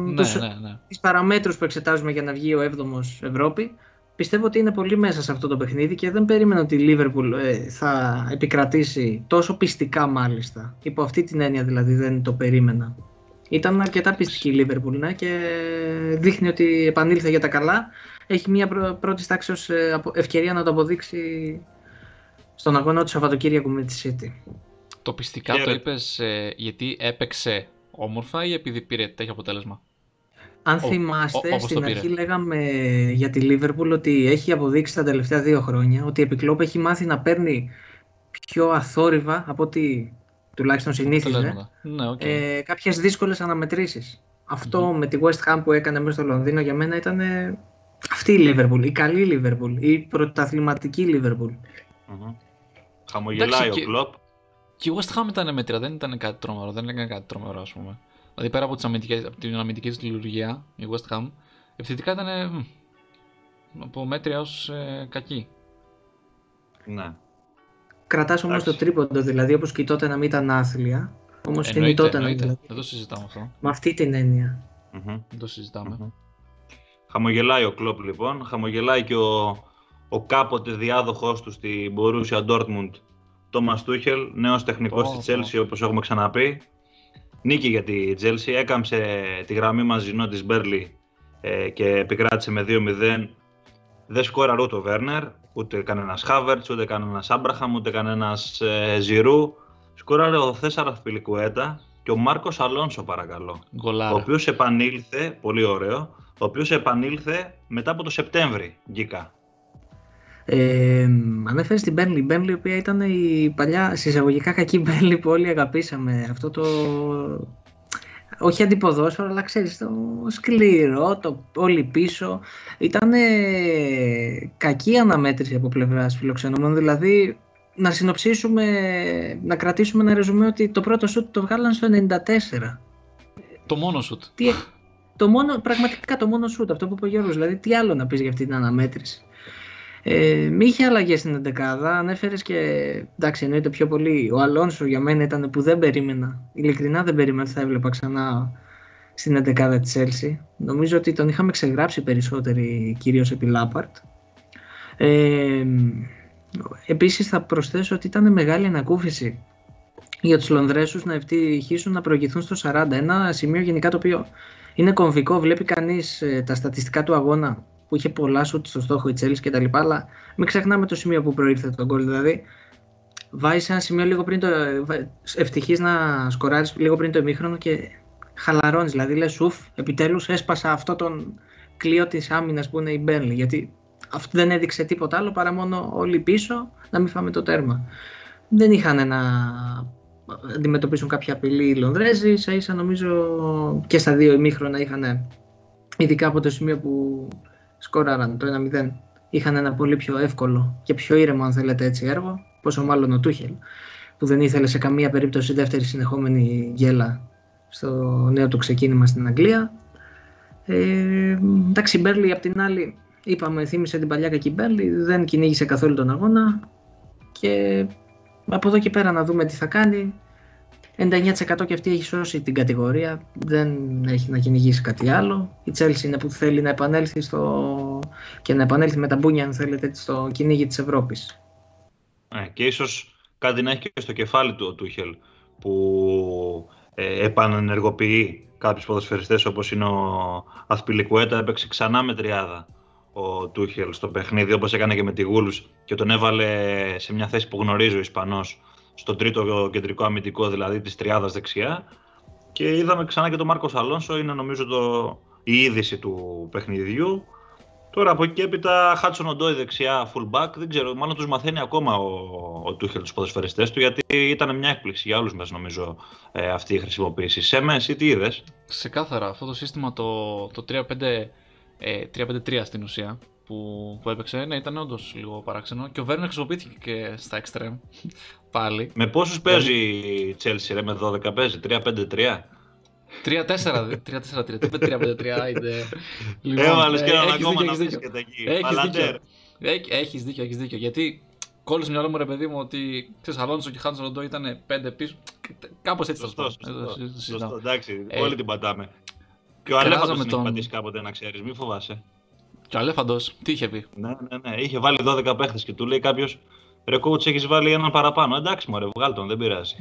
ναι, τους, ναι, ναι. τις παραμέτρους που εξετάζουμε για να βγει ο 7ος Ευρώπη πιστεύω ότι είναι πολύ μέσα σε αυτό το παιχνίδι και δεν περίμενα ότι η Λίβερπουλ ε, θα επικρατήσει τόσο πιστικά μάλιστα. Υπό αυτή την έννοια δηλαδή δεν το περίμενα. Ήταν αρκετά πιστική η Λίβερπουλ ναι, και δείχνει ότι επανήλθε για τα καλά. Έχει μια πρώτης τάξης ε, ευκαιρία να το αποδείξει στον αγώνα του Σαββατοκύριακου με τη City. Το πιστικά το είπες ε, γιατί έπαιξε όμορφα ή επειδή πήρε τέτοιο αποτέλεσμα; Αν θυμάστε, στην αρχή λέγαμε για τη Λίβερπουλ ότι έχει αποδείξει τα τελευταία δύο χρόνια ότι η Επικλόπ έχει μάθει να παίρνει πιο αθόρυβα από ό,τι τουλάχιστον συνήθιζε ναι, okay. ε, κάποιες δύσκολες αναμετρήσεις. Αυτό με τη West Ham που έκανε μέσα στο Λονδίνο για μένα ήταν Αυτή η Λίβερπουλ, η καλή Λίβερπουλ, η πρωταθληματική Λίβερπουλ. Mm-hmm. Χαμογελάει ο Κλοπ. Και η West Ham ήταν μέτρια, δεν ήταν κάτι τρομερό, δεν έκανε κάτι τρομερό, ας πούμε. Δηλαδή πέρα από, τις αμυντικές, από την αμυντική τη λειτουργία, η West Ham, επιθετικά ήταν από μέτρια ως ε, κακή. Ναι. Κρατάς όμως το τρίποντο, δηλαδή όπως και τότε να μην ήταν άθλια. Όμως και η τότε να μην Δεν το συζητάμε αυτό. Με αυτή την εννοια Δεν το συζητάμε. Χαμογελάει ο Κλόπ λοιπόν, χαμογελάει και ο, ο κάποτε διάδοχός του στην Borussia Dortmund, Τόμας Τούχελ, νέος τεχνικός oh, στη Chelsea όπως έχουμε ξαναπεί. Νίκη για τη Chelsea, έκαμψε τη γραμμή μαζινό της Μπέρλι ε, και επικράτησε με 2-0. Δεν σκόρα ούτε ο Βέρνερ, ούτε κανένας Χάβερτς, ούτε κανένας Άμπραχαμ, ούτε κανένας ε, Ζηρού. Σκόραρε ο Θέσσαρας Πιλικουέτα και ο Μάρκος Αλόνσο, παρακαλώ. Γκολάρα. Ο οποίος επανήλθε, πολύ ωραίο, ο οποίος επανήλθε μετά από το Σεπτέμβρη, Γκίκα. Ε, ανέφερες στην Μπέρλι. Η Μπέρλι, η οποία ήταν η παλιά συσσαγωγικά κακή Μπέρλι που όλοι αγαπήσαμε. Αυτό το. Όχι αντιποδόσφαιρο, αλλά ξέρεις το σκληρό, το όλοι πίσω. Ήταν κακή αναμέτρηση από πλευράς φιλοξενούμενων. Δηλαδή, να συνοψίσουμε, να κρατήσουμε ένα ρεζουμέ ότι το πρώτο σουτ το βγάλαν στο 94. Το μόνο σουτ. Τι, το μόνο, πραγματικά το μόνο σουτ, αυτό που είπε ο Γιώργος, δηλαδή τι άλλο να πεις για αυτή την αναμέτρηση; Ε, μη είχε αλλαγές στην 11 ανέφερε και εντάξει, εννοείται πιο πολύ. Ο Αλόνσο για μένα ήταν που δεν περίμενα. Ειλικρινά δεν περίμενα ότι θα έβλεπα ξανά στην 11 της Chelsea. Νομίζω ότι τον είχαμε ξεγράψει περισσότεροι, κυρίως επί Λάπαρτ. Ε, επίσης θα προσθέσω ότι ήταν μεγάλη ανακούφιση για τους Λονδρέσους να ευτυχήσουν να προηγηθούν στο 40. Ένα σημείο γενικά το οποίο είναι κομβικό. Βλέπει κανείς ε, τα στατιστικά του αγώνα που είχε πολλά σουτ στο στόχο η Τσέλης και τα λοιπά, αλλά μην ξεχνάμε το σημείο που προήλθε τον γκολ. Δηλαδή, βάζει ένα σημείο λίγο πριν το. ευτυχής να σκοράρεις λίγο πριν το ημίχρονο και χαλαρώνεις. Δηλαδή, λες, ουφ, επιτέλους έσπασα αυτό τον κλείο της άμυνας που είναι η Μπέρλι. Γιατί αυτό δεν έδειξε τίποτα άλλο παρά μόνο όλοι πίσω να μην φάμε το τέρμα. Δεν είχαν να αντιμετωπίσουν κάποια απειλή οι Λονδρέζοι. σα ίσα νομίζω και στα δύο ημίχρονα είχαν, ειδικά από το σημείο που σκόραραν το 1-0, είχαν ένα πολύ πιο εύκολο και πιο ήρεμο, αν θέλετε έτσι, έργο. Πόσο μάλλον ο Τούχελ, που δεν ήθελε σε καμία περίπτωση δεύτερη συνεχόμενη γέλα στο νέο του ξεκίνημα στην Αγγλία. Ε, εντάξει, η Μπέρλι απ' την άλλη, είπαμε, θύμισε την παλιά κακή Μπέρλι, δεν κυνήγησε καθόλου τον αγώνα και από εδώ και πέρα να δούμε τι θα κάνει. 99% και αυτή έχει σώσει την κατηγορία, δεν έχει να κυνηγήσει κάτι άλλο. Η Chelsea είναι που θέλει να επανέλθει στο... και να επανέλθει με τα μπούνια, αν θέλετε, στο κυνήγι της Ευρώπης. Ε, και ίσως κάτι να έχει και στο κεφάλι του ο Τούχελ, που ε, επανενεργοποιεί κάποιους ποδοσφαιριστές όπως είναι ο Αθπιλικουέτα, έπαιξε ξανά με τριάδα ο Τούχελ στο παιχνίδι, όπως έκανε και με τη Γούλους και τον έβαλε σε μια θέση που γνωρίζει ο Ισπανός στον τρίτο κεντρικό αμυντικό, δηλαδή της τριάδας δεξιά. Και είδαμε ξανά και τον Μάρκος Αλόνσο, είναι νομίζω το, η είδηση του παιχνιδιού. Τώρα από εκεί και έπειτα Χάτσον Οντόι δεξιά, full back, δεν ξέρω, μάλλον τους μαθαίνει ακόμα ο, ο Τούχελ τους ποδοσφαιριστές του, γιατί ήταν μια έκπληξη για όλους μας νομίζω ε, αυτή η χρησιμοποίηση. Σε εσύ τι είδες; Ξεκάθαρα, αυτό το σύστημα το, το 3-5-3 ε, στην ουσία, που, που έπαιξε, ναι, ήταν όντως λίγο παράξενο. Και ο Βέρνερ χρησιμοποιήθηκε και στα extreme πάλι. Με πόσους παίζει η Chelsea, ρε, με 12 παίζει, 3-5-3. 3-4-3, 3-4-3, 3-5-3, είτε. Λοιπόν, Έβαλες και έναν ακόμα να πεις και τα εκεί. Έχεις δίκιο. Έχεις δίκιο, έχεις δίκιο. Γιατί κόλλησε μυαλό μου ρε παιδί μου ότι ξέρεις Αλόνσο και Χάνσο Ροντό ήταν 5 πίσω. Κάπως έτσι σωστό, σωστό, σωστό, εντάξει, όλοι την πατάμε. Και ο Αλέφαντος τον... έχει πατήσει κάποτε να ξέρεις, μη φοβάσαι. Και ο Αλέφαντος, τι είχε πει; Ναι, ναι, ναι. Είχε βάλει 12 παίχτες και του λέει κάποιος Ρε coach, έχεις βάλει έναν παραπάνω. Εντάξει, μωρέ, βγάλ τον, δεν πειράζει.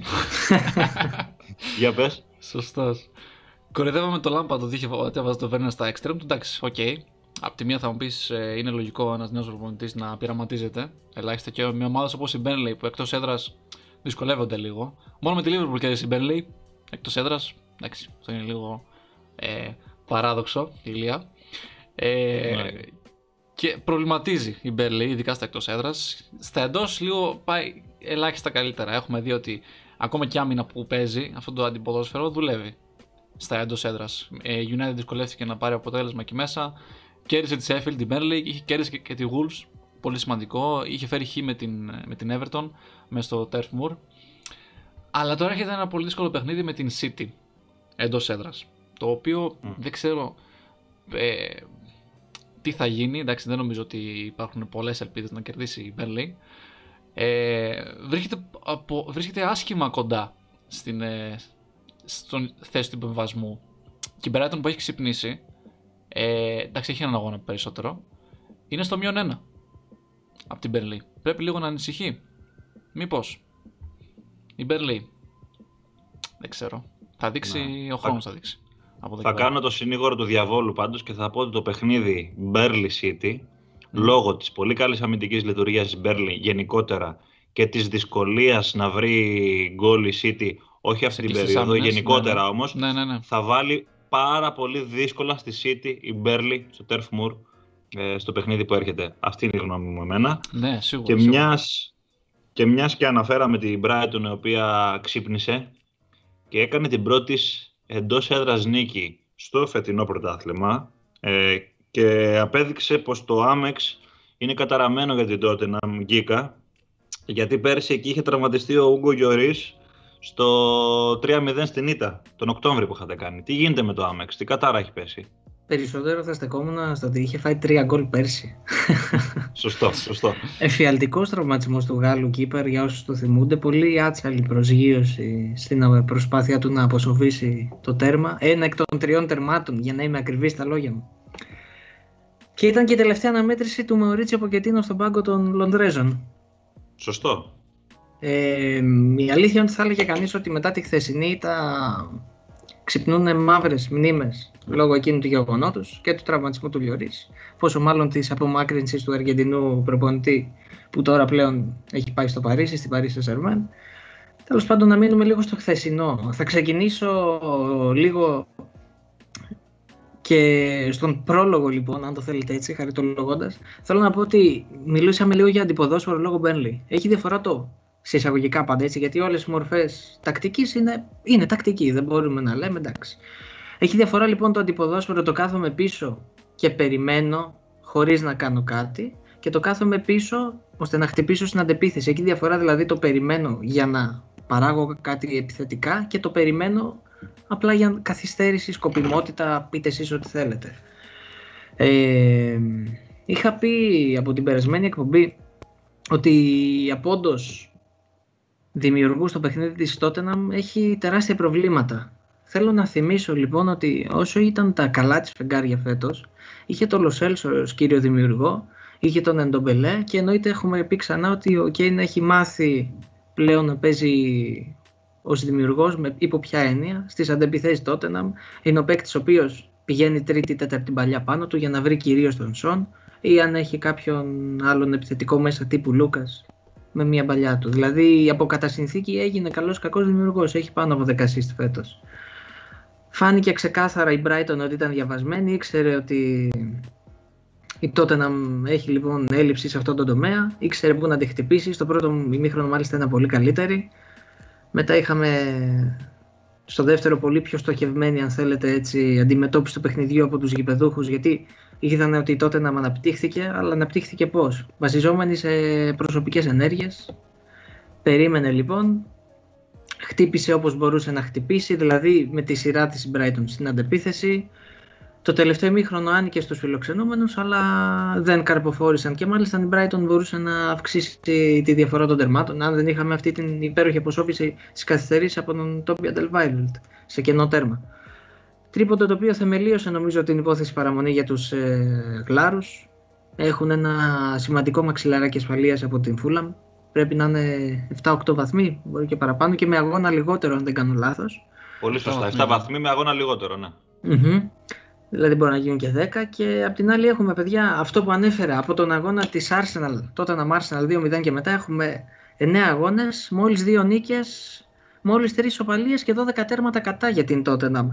Για πες. Σωστός. Κορυδεύαμε το λάμπα το δίχε ότι έβαζε το Βέρνερ στα extreme του. Εντάξει, οκ. Okay. Απ' τη μία θα μου πεις ε, είναι λογικό ένας νέος προπονητή να πειραματίζεται. Ελάχιστα και με ομάδε όπως η Μπέρλεϊ που εκτός έδρας δυσκολεύονται λίγο. Μόνο με τη Liverpool και η Μπέρλεϊ εκτός έδρας. Εντάξει, αυτό είναι λίγο ε, παράδοξο, ηλία. Ε, ναι. Και προβληματίζει η Μπέρλι, ειδικά στα εκτός έδρας. Στα εντός λίγο πάει ελάχιστα καλύτερα. Έχουμε δει ότι ακόμα και άμυνα που παίζει αυτό το αντιποδόσφαιρο δουλεύει στα εντός έδρας. Η ε, United δυσκολεύτηκε να πάρει αποτέλεσμα εκεί μέσα κέρδισε τη Sheffield, την Burnley, είχε κέρδισε και, και τη Wolves, πολύ σημαντικό. Είχε φέρει χ με την, με την Everton μέσα στο Turf Moor. Αλλά τώρα έρχεται ένα πολύ δύσκολο παιχνίδι με την City εντός έδρας. Το οποίο δεν ξέρω ε, τι θα γίνει. Εντάξει, δεν νομίζω ότι υπάρχουν πολλές ελπίδες να κερδίσει η Burnley. Ε, βρίσκεται, από, βρίσκεται άσχημα κοντά στην, ε, στον θέση του υπεμβασμού. Και η Brighton που έχει ξυπνήσει, ε, εντάξει έχει έναν αγώνα περισσότερο, είναι στο μείον ένα από την Μπερλή. Πρέπει λίγο να ανησυχεί. Μήπως. Η Μπερλή. Δεν ξέρω. Θα δείξει, ο χρόνος θα δείξει. Θα κάνω το συνήγορο του διαβόλου πάντως και θα πω ότι το παιχνίδι Μπέρλι City λόγω της πολύ καλής αμυντικής λειτουργίας της Μπέρλι γενικότερα και της δυσκολίας να βρει γκολ η City όχι αυτή την περίοδο, γενικότερα ναι, ναι. όμως, ναι, ναι, ναι. θα βάλει πάρα πολύ δύσκολα στη City η Μπέρλι στο Turf Moor ε, στο παιχνίδι που έρχεται. Αυτή είναι η γνώμη μου εμένα. Ναι, σίγουρα. Και μιας, και μιας και αναφέραμε την Brighton η οποία ξύπνησε και έκανε την πρώτη εντός έδρας νίκη στο φετινό πρωτάθλημα ε, και απέδειξε πως το Amex είναι καταραμένο για την τότε να Γκίκα γιατί πέρσι εκεί είχε τραυματιστεί ο Ούγκο Γιωρίς στο 3-0 στην ΙΤΑ τον Οκτώβριο που είχατε κάνει. Τι γίνεται με το Amex, τι κατάρα έχει πέσει; Περισσότερο θα στεκόμουν στο ότι είχε φάει τρία γκολ πέρσι. Σωστό, σωστό. Εφιαλτικός τραυματισμός του Γάλλου Κύπερ για όσους το θυμούνται. Πολύ άτσαλη προσγείωση στην προσπάθεια του να αποσοβήσει το τέρμα. Ένα εκ των τριών τερμάτων, για να είμαι ακριβής στα λόγια μου. Και ήταν και η τελευταία αναμέτρηση του Μεωρίτσι Ποκετίνο στον πάγκο των Λονδρέζων. Σωστό. Ε, η αλήθεια είναι ότι θα έλεγε κανείς ότι μετά τη χθεσινή τα ξυπνούν μαύρες μνήμες λόγω εκείνου του γεγονότος και του τραυματισμού του Λιωρή. Πόσο μάλλον της απομάκρυνσης του Αργεντινού προπονητή που τώρα πλέον έχει πάει στο Παρίσι, στην Παρίσι Σερμέν. Τέλος πάντων, να μείνουμε λίγο στο χθεσινό. Θα ξεκινήσω λίγο και στον πρόλογο λοιπόν, αν το θέλετε έτσι, χαριτολογώντας, θέλω να πω ότι μιλούσαμε λίγο για αντιποδόσφαιρο λόγω Μπένλι. Έχει διαφορά το σε εισαγωγικά πάντα έτσι, γιατί όλες οι μορφές τακτικής είναι, είναι τακτική, δεν μπορούμε να λέμε εντάξει. Έχει διαφορά λοιπόν το αντιποδόσφαιρο, το κάθομαι πίσω και περιμένω χωρίς να κάνω κάτι και το κάθομαι πίσω ώστε να χτυπήσω στην αντεπίθεση. Έχει διαφορά δηλαδή το περιμένω για να παράγω κάτι επιθετικά και το περιμένω απλά για καθυστέρηση, σκοπιμότητα, πείτε εσείς ό,τι θέλετε. Ε, είχα πει από την περασμένη εκπομπή ότι η Απόντος δημιουργού στο παιχνίδι της Tottenham έχει τεράστια προβλήματα. Θέλω να θυμίσω λοιπόν ότι όσο ήταν τα καλά της φεγγάρια φέτος, είχε το Λοσέλσο ως κύριο δημιουργό, είχε τον Εντομπελέ και εννοείται έχουμε πει ξανά ότι ο Κέιν έχει μάθει πλέον να παίζει ως δημιουργός, με υπό ποια έννοια, στις αντεπιθέσεις Tottenham, είναι ο παίκτης ο οποίος πηγαίνει τρίτη, τέταρτη παλιά πάνω του για να βρει κυρίως τον Σον ή αν έχει κάποιον άλλον επιθετικό μέσα τύπου Λούκα με μια παλιά του. Δηλαδή από κατά συνθήκη έγινε καλός κακός δημιουργός. Έχει πάνω από 10 assist φέτος. Φάνηκε ξεκάθαρα η Brighton ότι ήταν διαβασμένη, ήξερε ότι η Tottenham έχει λοιπόν έλλειψη σε αυτό το τομέα, ήξερε πού να τη χτυπήσει. Στο πρώτο ημίχρονο μάλιστα ήταν πολύ καλύτερη. Μετά είχαμε στο δεύτερο πολύ πιο στοχευμένη αν θέλετε έτσι αντιμετώπιση του παιχνιδιού από τους γηπεδούχους γιατί είδαν ότι τότε να αναπτύχθηκε αλλά αναπτύχθηκε πώς; Βασιζόμενοι σε προσωπικές ενέργειες. Περίμενε λοιπόν. Χτύπησε όπως μπορούσε να χτυπήσει δηλαδή με τη σειρά της Brighton στην αντεπίθεση το τελευταίο ημίχρονο άνοικε στους φιλοξενούμενους, αλλά δεν καρποφόρησαν και μάλιστα η Brighton μπορούσε να αυξήσει τη διαφορά των τερμάτων αν δεν είχαμε αυτή την υπέροχη αποσόφηση της καθυστερής από τον Τόπια Ντελβάιλτ σε κενό τέρμα. Τρίποντο το οποίο θεμελίωσε νομίζω την υπόθεση παραμονή για τους ε, Γλάρους. Έχουν ένα σημαντικό μαξιλαράκι ασφαλείας από την Φούλαμ. Πρέπει να είναι 7-8 βαθμοί, μπορεί και παραπάνω και με αγώνα λιγότερο αν δεν κάνω λάθος. Πολύ σωστά, 7 βαθμοί με αγώνα λιγότερο, ναι. Mm-hmm δηλαδή μπορεί να γίνουν και 10 και απ' την άλλη έχουμε παιδιά αυτό που ανέφερα από τον αγώνα της Arsenal, τότε να Arsenal 2-0 και μετά έχουμε 9 αγώνες, μόλις 2 νίκες, μόλις 3 σοπαλίες και 12 τέρματα κατά για την Tottenham.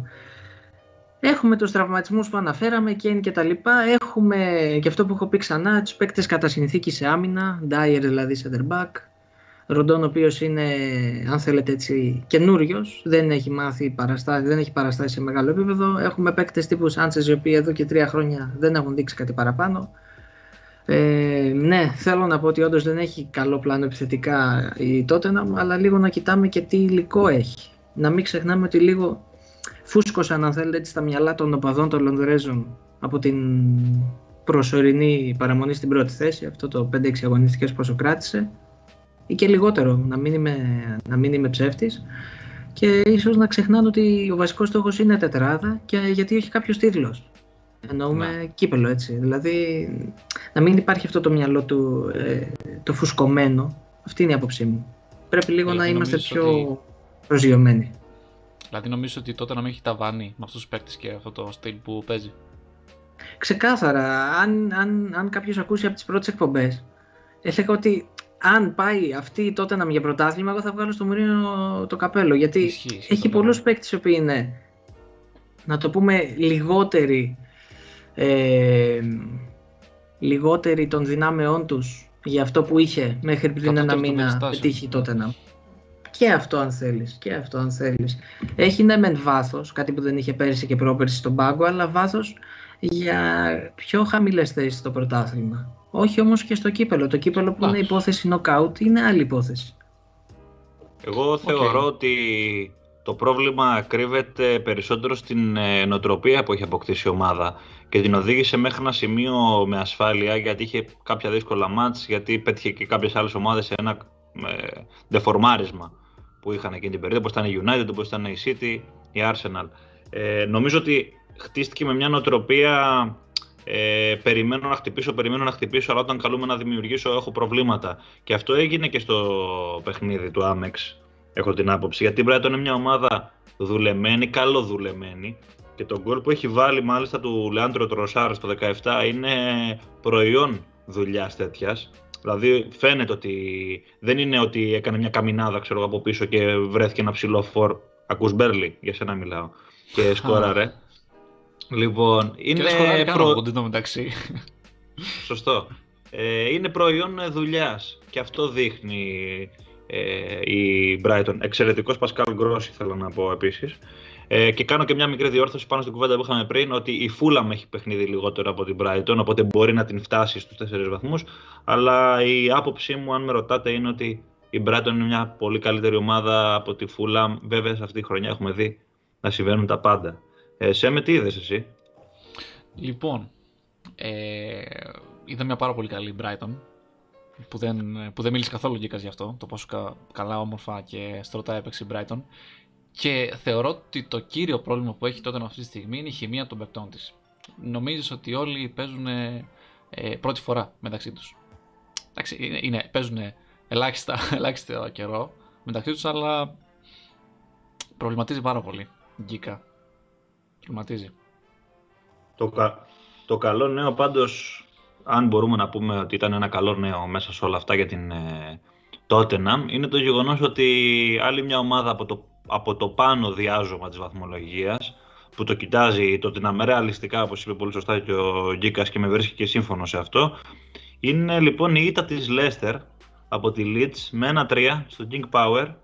Έχουμε τους τραυματισμούς που αναφέραμε, Kane και τα λοιπά. Έχουμε και αυτό που έχω πει ξανά, τους παίκτες κατά συνθήκη σε άμυνα, Dyer δηλαδή center back, Ροντόν ο οποίος είναι, αν θέλετε έτσι, καινούριος, δεν έχει μάθει παραστάσει, δεν έχει παραστάσει σε μεγάλο επίπεδο. Έχουμε παίκτες τύπου Σάντσες οι οποίοι εδώ και τρία χρόνια δεν έχουν δείξει κάτι παραπάνω. Ε, ναι, θέλω να πω ότι όντως δεν έχει καλό πλάνο επιθετικά η Tottenham, αλλά λίγο να κοιτάμε και τι υλικό έχει. Να μην ξεχνάμε ότι λίγο φούσκωσαν, αν θέλετε, έτσι, στα μυαλά των οπαδών των Λονδρέζων από την προσωρινή παραμονή στην πρώτη θέση, αυτό το 5-6 αγωνιστικές πόσο κράτησε, ή και λιγότερο, να μην είμαι, να μην είμαι ψεύτης. Και ίσως να ξεχνάνε ότι ο βασικός στόχος είναι τετράδα και γιατί έχει κάποιος τίτλος. Εννοούμε ναι. κύπελο έτσι. Δηλαδή να μην υπάρχει αυτό το μυαλό του ε, το φουσκωμένο. Αυτή είναι η άποψή μου. Πρέπει λίγο να είμαστε πιο ότι... προσγειωμένοι. Δηλαδή νομίζω ότι τότε να μην έχει ταβάνι με αυτούς τους παίκτες και αυτό το στυλ που παίζει. Ξεκάθαρα. Αν, αν, αν κάποιος ακούσει από τις πρώτες εκπομπές, έλεγα ότι αν πάει αυτή τότε να για πρωτάθλημα, εγώ θα βγάλω στο Μουρίνο το καπέλο. Γιατί ισχύει, έχει πολλούς παίκτες οι οποίοι είναι, να το πούμε, λιγότεροι ε, λιγότεροι των δυνάμεών τους για αυτό που είχε μέχρι πριν ένα μήνα πετύχει τότε να. Και αυτό αν θέλεις, και αυτό αν θέλεις. Έχει ναι μεν βάθος, κάτι που δεν είχε πέρυσι και πρόπερσι στον πάγκο, αλλά βάθος για πιο χαμηλές θέσεις στο πρωτάθλημα. Όχι όμως και στο κύπελο. Το κύπελο που είναι υπόθεση knockout είναι άλλη υπόθεση. Εγώ θεωρώ ότι το πρόβλημα κρύβεται περισσότερο στην ε, νοοτροπία που έχει αποκτήσει η ομάδα και την οδήγησε μέχρι ένα σημείο με ασφάλεια γιατί είχε κάποια δύσκολα μάτς, γιατί πέτυχε και κάποιες άλλες ομάδες σε ένα ε, δεφορμάρισμα που είχαν εκείνη την περίοδο, όπως ήταν η United, όπως ήταν η City, η Arsenal. Ε, νομίζω ότι χτίστηκε με μια νοοτροπία ε, περιμένω να χτυπήσω, περιμένω να χτυπήσω, αλλά όταν καλούμε να δημιουργήσω έχω προβλήματα. Και αυτό έγινε και στο παιχνίδι του Amex έχω την άποψη. Γιατί η Brighton είναι μια ομάδα δουλεμένη, καλοδουλεμένη και το γκολ που έχει βάλει μάλιστα του Λεάντρο Τροσάρ στο 17 είναι προϊόν δουλειάς τέτοιας. Δηλαδή φαίνεται ότι δεν είναι ότι έκανε μια καμινάδα ξέρω, από πίσω και βρέθηκε ένα ψηλό φορ. Ακούς Μπέρλι, για σένα μιλάω. Και σκόραρε. Λοιπόν, είναι. Και προ... μεταξύ. Σωστό. Ε, είναι προϊόν δουλειάς και αυτό δείχνει ε, η Brighton. Εξαιρετικός Πασκάλ Γκρόση, θέλω να πω επίσης. Ε, και κάνω και μια μικρή διόρθωση πάνω στην κουβέντα που είχαμε πριν ότι η Fulham έχει παιχνίδι λιγότερο από την Brighton, οπότε μπορεί να την φτάσει στους 4 βαθμούς. Αλλά η άποψή μου, αν με ρωτάτε, είναι ότι η Brighton είναι μια πολύ καλύτερη ομάδα από τη Fulham. Βέβαια, σε αυτή τη χρονιά έχουμε δει να συμβαίνουν τα πάντα. Ε, σε με τι είδες εσύ; Λοιπόν, ε, είδα μια πάρα πολύ καλή Brighton που δεν, που δεν μίλησε καθόλου Γκίκας γι' αυτό, το πόσο καλά όμορφα και στρωτά έπαιξε η Brighton. Και θεωρώ ότι το κύριο πρόβλημα που έχει τότε αυτή τη στιγμή είναι η χημεία των παικτών της. Νομίζω ότι όλοι παίζουν ε, πρώτη φορά μεταξύ τους. Εντάξει, είναι, είναι, παίζουν ελάχιστα, ελάχιστο καιρό μεταξύ τους, αλλά προβληματίζει πάρα πολύ. Γκίκα. Προβληματίζει. Το, το καλό νέο πάντως αν μπορούμε να πούμε ότι ήταν ένα καλό νέο μέσα σε όλα αυτά για την ε, Tottenham, είναι το γεγονός ότι άλλη μια ομάδα από το, από το πάνω διάζωμα της βαθμολογίας, που το κοιτάζει το Tottenham ρεαλιστικά, όπως είπε πολύ σωστά και ο Γκίκας και με βρίσκει και σύμφωνο σε αυτό, είναι λοιπόν η ήττα της Leicester από τη Leeds με ένα 3 στο King Power,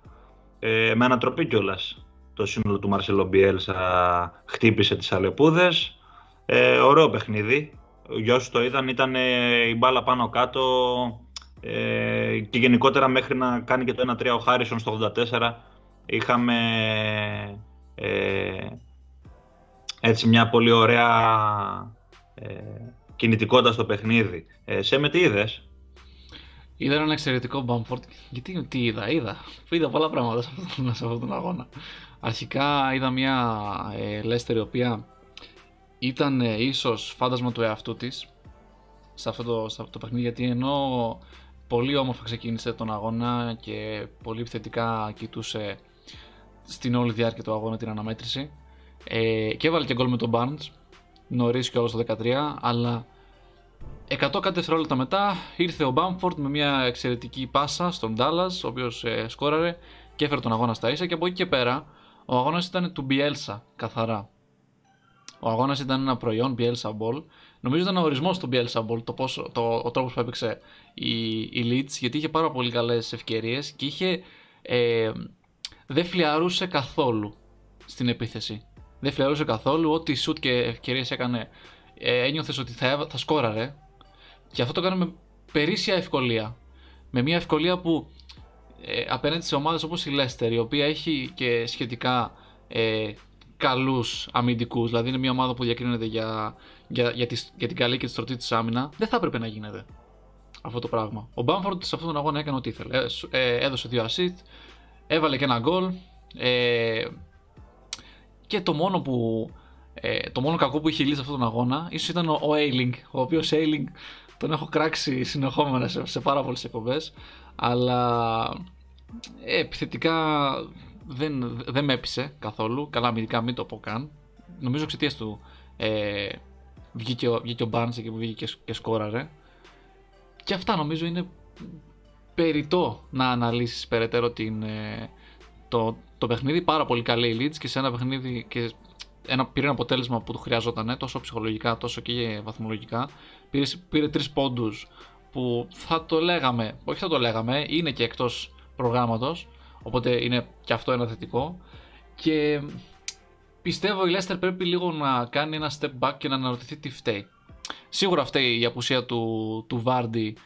ε, με ανατροπή κιόλας. Το σύνολο του Μαρσελο Μπιέλσα χτύπησε τις αλεπούδες. Ε, ωραίο παιχνίδι, για όσους το είδαν ήταν η μπάλα πάνω κάτω ε, και γενικότερα μέχρι να κάνει και το 1-3 ο Χάρισον στο 84 είχαμε ε, έτσι μια πολύ ωραία ε, κινητικότητα στο παιχνίδι. Ε, σε με τι είδες; Είδα ένα εξαιρετικό Μπάμφορντ. Γιατί τι είδα, είδα. Είδα πολλά πράγματα σε αυτόν τον αγώνα. Αρχικά είδα μια ε, Λέστερ η οποία ήταν ε, ίσως φάντασμα του εαυτού της σε αυτό το, σε αυτό το παιχνίδι γιατί ενώ πολύ όμορφα ξεκίνησε τον αγώνα και πολύ επιθετικά κοιτούσε στην όλη διάρκεια του αγώνα την αναμέτρηση ε, και έβαλε και γκολ με τον Barnes νωρίς και όλο στο 13 αλλά 100 κάτι δευτερόλεπτα μετά ήρθε ο Μπάμφορντ με μια εξαιρετική πάσα στον Dallas ο οποίος ε, σκόραρε και έφερε τον αγώνα στα ίσα και από εκεί και πέρα ο αγώνας ήταν του Bielsa καθαρά ο αγώνας ήταν ένα προϊόν Bielsa Ball. Νομίζω ήταν ο ορισμός του Bielsa Ball, το, πόσο, το, ο τρόπος που έπαιξε η, η Leeds, γιατί είχε πάρα πολύ καλές ευκαιρίες και είχε. Ε, δεν φλιαρούσε καθόλου στην επίθεση. Δεν φλιαρούσε καθόλου. Ό,τι σουτ και ευκαιρίες έκανε, ε, ένιωθες ότι θα, θα σκόραρε. Και αυτό το έκανε με περίσσια ευκολία. Με μια ευκολία που ε, απέναντι σε ομάδες όπως η Leicester, η οποία έχει και σχετικά ε, καλούς αμυντικούς, δηλαδή είναι μια ομάδα που διακρίνεται για, για, για, για την καλή και τη στρωτή της άμυνα, δεν θα έπρεπε να γίνεται αυτό το πράγμα. Ο Μπάμφορντ σε αυτόν τον αγώνα έκανε ό,τι ήθελε. Ε, ε, έδωσε δύο assist, έβαλε και ένα γκολ. Ε, και το μόνο που. Ε, το μόνο κακό που είχε λύσει αυτόν τον αγώνα ίσως ήταν ο, ο Ailing, ο οποίος Ailing τον έχω κράξει συνεχόμενα σε, σε πάρα πολλές εκπομπές. Αλλά ε, επιθετικά δεν, δεν με έπεισε καθόλου. Καλά, αμυντικά μην το πω καν. Νομίζω εξαιτίας του ε, βγήκε, βγήκε ο Barnes και βγήκε και, και σκόραρε. Και αυτά νομίζω είναι περιττό να αναλύσεις περαιτέρω την, ε, το, το παιχνίδι. Πάρα πολύ καλή η Leeds και σε ένα παιχνίδι και ένα, πήρε ένα αποτέλεσμα που του χρειαζόταν τόσο ψυχολογικά τόσο και βαθμολογικά. Πήρε, πήρε τρεις πόντους που θα το λέγαμε, όχι θα το λέγαμε, είναι και εκτός προγράμματος, οπότε είναι και αυτό ένα θετικό. Και πιστεύω η Leicester πρέπει λίγο να κάνει ένα step back και να αναρωτηθεί τι φταίει. Σίγουρα φταίει η απουσία του, του Βάρντι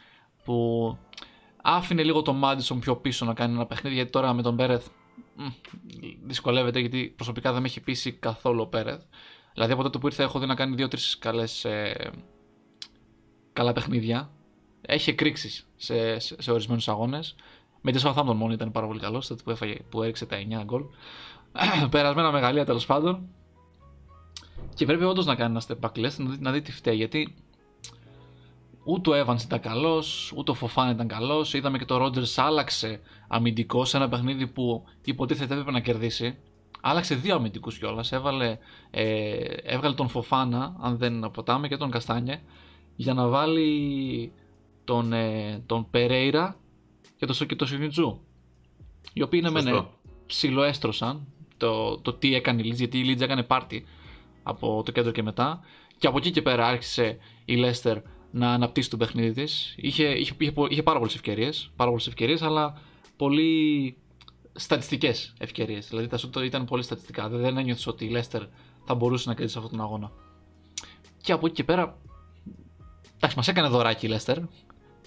που άφηνε λίγο τον Μάντισον πιο πίσω να κάνει ένα παιχνίδι γιατί τώρα με τον Πέρεθ δυσκολεύεται γιατί προσωπικά δεν με έχει πείσει καθόλου ο Πέρεθ. Δηλαδή από τότε που ήρθε έχω δει να κάνει δύο-τρεις καλές ε, καλά παιχνίδια έχει εκρήξεις σε, σε, σε ορισμένους αγώνες. Με τη Southampton μόνο ήταν πάρα πολύ καλός, που, έφαγε, που έριξε τα 9 γκολ. Περασμένα μεγαλεία τέλος πάντων. Και πρέπει όντως να κάνει ένα step back list, να δει, να δει τι φταίει. Γιατί ούτε ο Evans ήταν καλός, ούτε ο Φοφάν ήταν καλός. Είδαμε και το Rogers άλλαξε αμυντικό σε ένα παιχνίδι που υποτίθεται έπρεπε να κερδίσει. Άλλαξε δύο αμυντικούς κιόλας. Ε, έβγαλε τον Φοφάνα, αν δεν αποτάμε, και τον Καστάνιε για να βάλει τον, ε, τον Περέιρα και τον, και Σινιτζού. Οι οποίοι είναι μεν ψιλοέστρωσαν το, το τι έκανε η Λίτζ, γιατί η Λίτζ έκανε πάρτι από το κέντρο και μετά. Και από εκεί και πέρα άρχισε η Λέστερ να αναπτύσσει το παιχνίδι της. Είχε, είχε, είχε, είχε πάρα πολλές ευκαιρίες, πάρα πολλές ευκαιρίες, αλλά πολύ στατιστικές ευκαιρίες. Δηλαδή τα σούτ ήταν πολύ στατιστικά. Δεν ένιωθες ότι η Λέστερ θα μπορούσε να κερδίσει αυτόν τον αγώνα. Και από εκεί και πέρα. Εντάξει, μας έκανε δωράκι η Λέστερ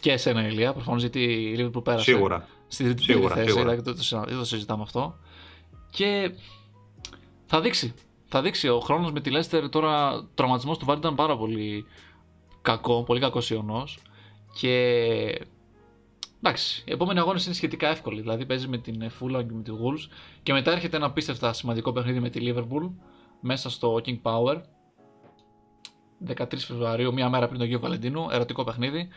και εσένα Ηλία, προφανώς γιατί η Liverpool πέρασε σίγουρα. στην τρίτη σίγουρα, θέση, σίγουρα. Δηλαδή, δεν το συζητάμε αυτό. Και θα δείξει. Θα δείξει. Ο χρόνος με τη Leicester τώρα, ο τραυματισμός του Βάρντ ήταν πάρα πολύ κακό, πολύ κακός ιονός. Και εντάξει, οι επόμενοι αγώνες είναι σχετικά εύκολοι. Δηλαδή παίζει με την Fulham και με τη Wolves. Και μετά έρχεται ένα απίστευτα σημαντικό παιχνίδι με τη Liverpool μέσα στο King Power. 13 Φεβρουαρίου, μία μέρα πριν τον Γιο Βαλεντίνου, ερωτικό παιχνίδι.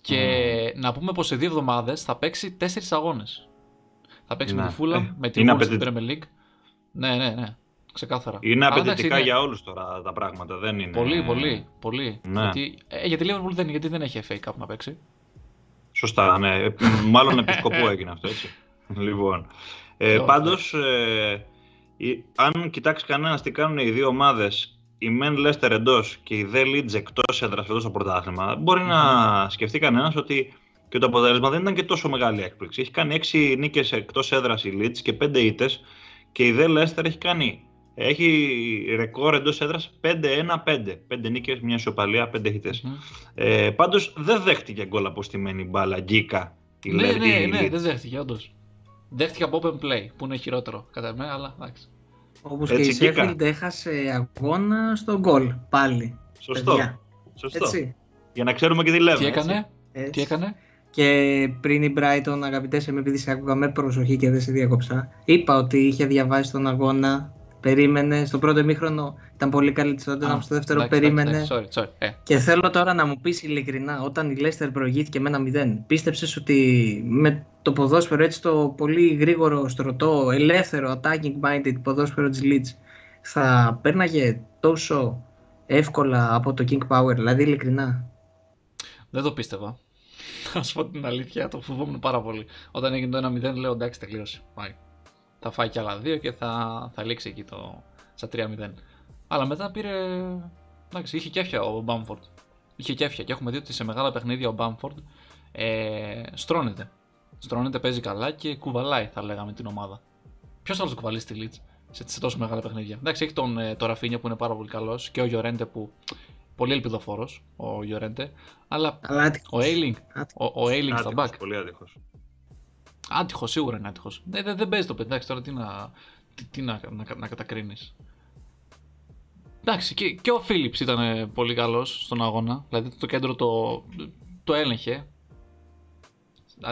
Και να πούμε πως σε δύο εβδομάδες θα παίξει τέσσερις αγώνες. Θα παίξει με τη Φούλα, ε, με τη Wolves στην Premier League. Ναι, ναι, ναι. Ξεκάθαρα. Είναι απαιτητικά για όλους τώρα τα πράγματα. Δεν είναι... Πολύ, πολύ. πολύ. Ναι. Γιατί, ε, γιατί Liverpool δεν, γιατί δεν έχει FA Cup να παίξει. Σωστά, ναι. Ε, μάλλον επί σκοπού έγινε αυτό, έτσι. λοιπόν. Ε, Πάντως, ε, αν κοιτάξεις κανένας τι κάνουν οι δύο ομάδες η Μεν Λέστερ εντός και η Δε Leeds εκτός έδρας φέτο στο πρωτάθλημα, μπορεί να σκεφτεί κανένας ότι και το αποτέλεσμα δεν ήταν και τόσο μεγάλη έκπληξη. Έχει κάνει 6 νίκες εκτός έδρας η Leeds και 5 ήττες και η Δε Λέστερ έχει κάνει. Έχει ρεκόρ εντός έδρας 5-1-5. 5 νίκες, μια ισοπαλία, 5 ήττες. Mm-hmm. Ε, Πάντως δεν δέχτηκε γκολ από στημένη μπάλα γκίκα. Ναι, ναι, ναι, ναι, δεν δέχτηκε, όντως. Δέχτηκε από open play που είναι χειρότερο κατά μένα, αλλά εντάξει. Όπως και η Σέφιλντ έχασε αγώνα στο γκολ πάλι. Σωστό. Σωστό. Έτσι. Για να ξέρουμε και τι λέμε. Τι έκανε; Έτσι. Τι έκανε; Και πριν η Brighton, αγαπητές, με επειδή σε άκουγα με προσοχή και δεν σε διάκοψα, είπα ότι είχε διαβάσει τον αγώνα περίμενε. Στο πρώτο ημίχρονο ήταν πολύ καλή τη τότε, στο δεύτερο περίμενε. sorry, sorry. Ε. Και θέλω τώρα να μου πεις ειλικρινά, όταν η Leicester προηγήθηκε με ένα 0, πίστεψες ότι με το ποδόσφαιρο έτσι το πολύ γρήγορο, στρωτό, ελεύθερο, attacking minded ποδόσφαιρο της Leeds θα πέρναγε τόσο εύκολα από το King Power, δηλαδή ειλικρινά; Δεν το πίστευα. Θα σου πω την αλήθεια, το φοβόμουν πάρα πολύ. Όταν έγινε το 1-0, λέω εντάξει, τελείωσε. Πάει θα φάει κι άλλα δύο και θα, θα λήξει εκεί το, στα 3-0. Αλλά μετά πήρε. Εντάξει, είχε κέφια ο Μπάμφορντ. Είχε κέφια και έχουμε δει ότι σε μεγάλα παιχνίδια ο Μπάμφορντ ε, στρώνεται. Στρώνεται, παίζει καλά και κουβαλάει, θα λέγαμε, την ομάδα. Ποιος άλλος το κουβαλεί στη Leeds σε, σε τόσο μεγάλα παιχνίδια; Εντάξει, έχει τον ε, το Ραφίνια που είναι πάρα πολύ καλός και ο Γιορέντε που. Πολύ ελπιδοφόρος ο Γιορέντε. Αλλά, Αλλά ο Έιλινγκ. Ο, ο Έιλινγκ στα back. Πολύ άτυχος. Άτυχος, σίγουρα είναι άτυχος. Δεν, δεν, δεν παίζει το παιδί. τώρα τι να, τι, τι να, να, να κατακρίνεις. Εντάξει, και, και ο Φίλιπς ήταν πολύ καλός στον αγώνα. Δηλαδή το κέντρο το, το έλεγχε.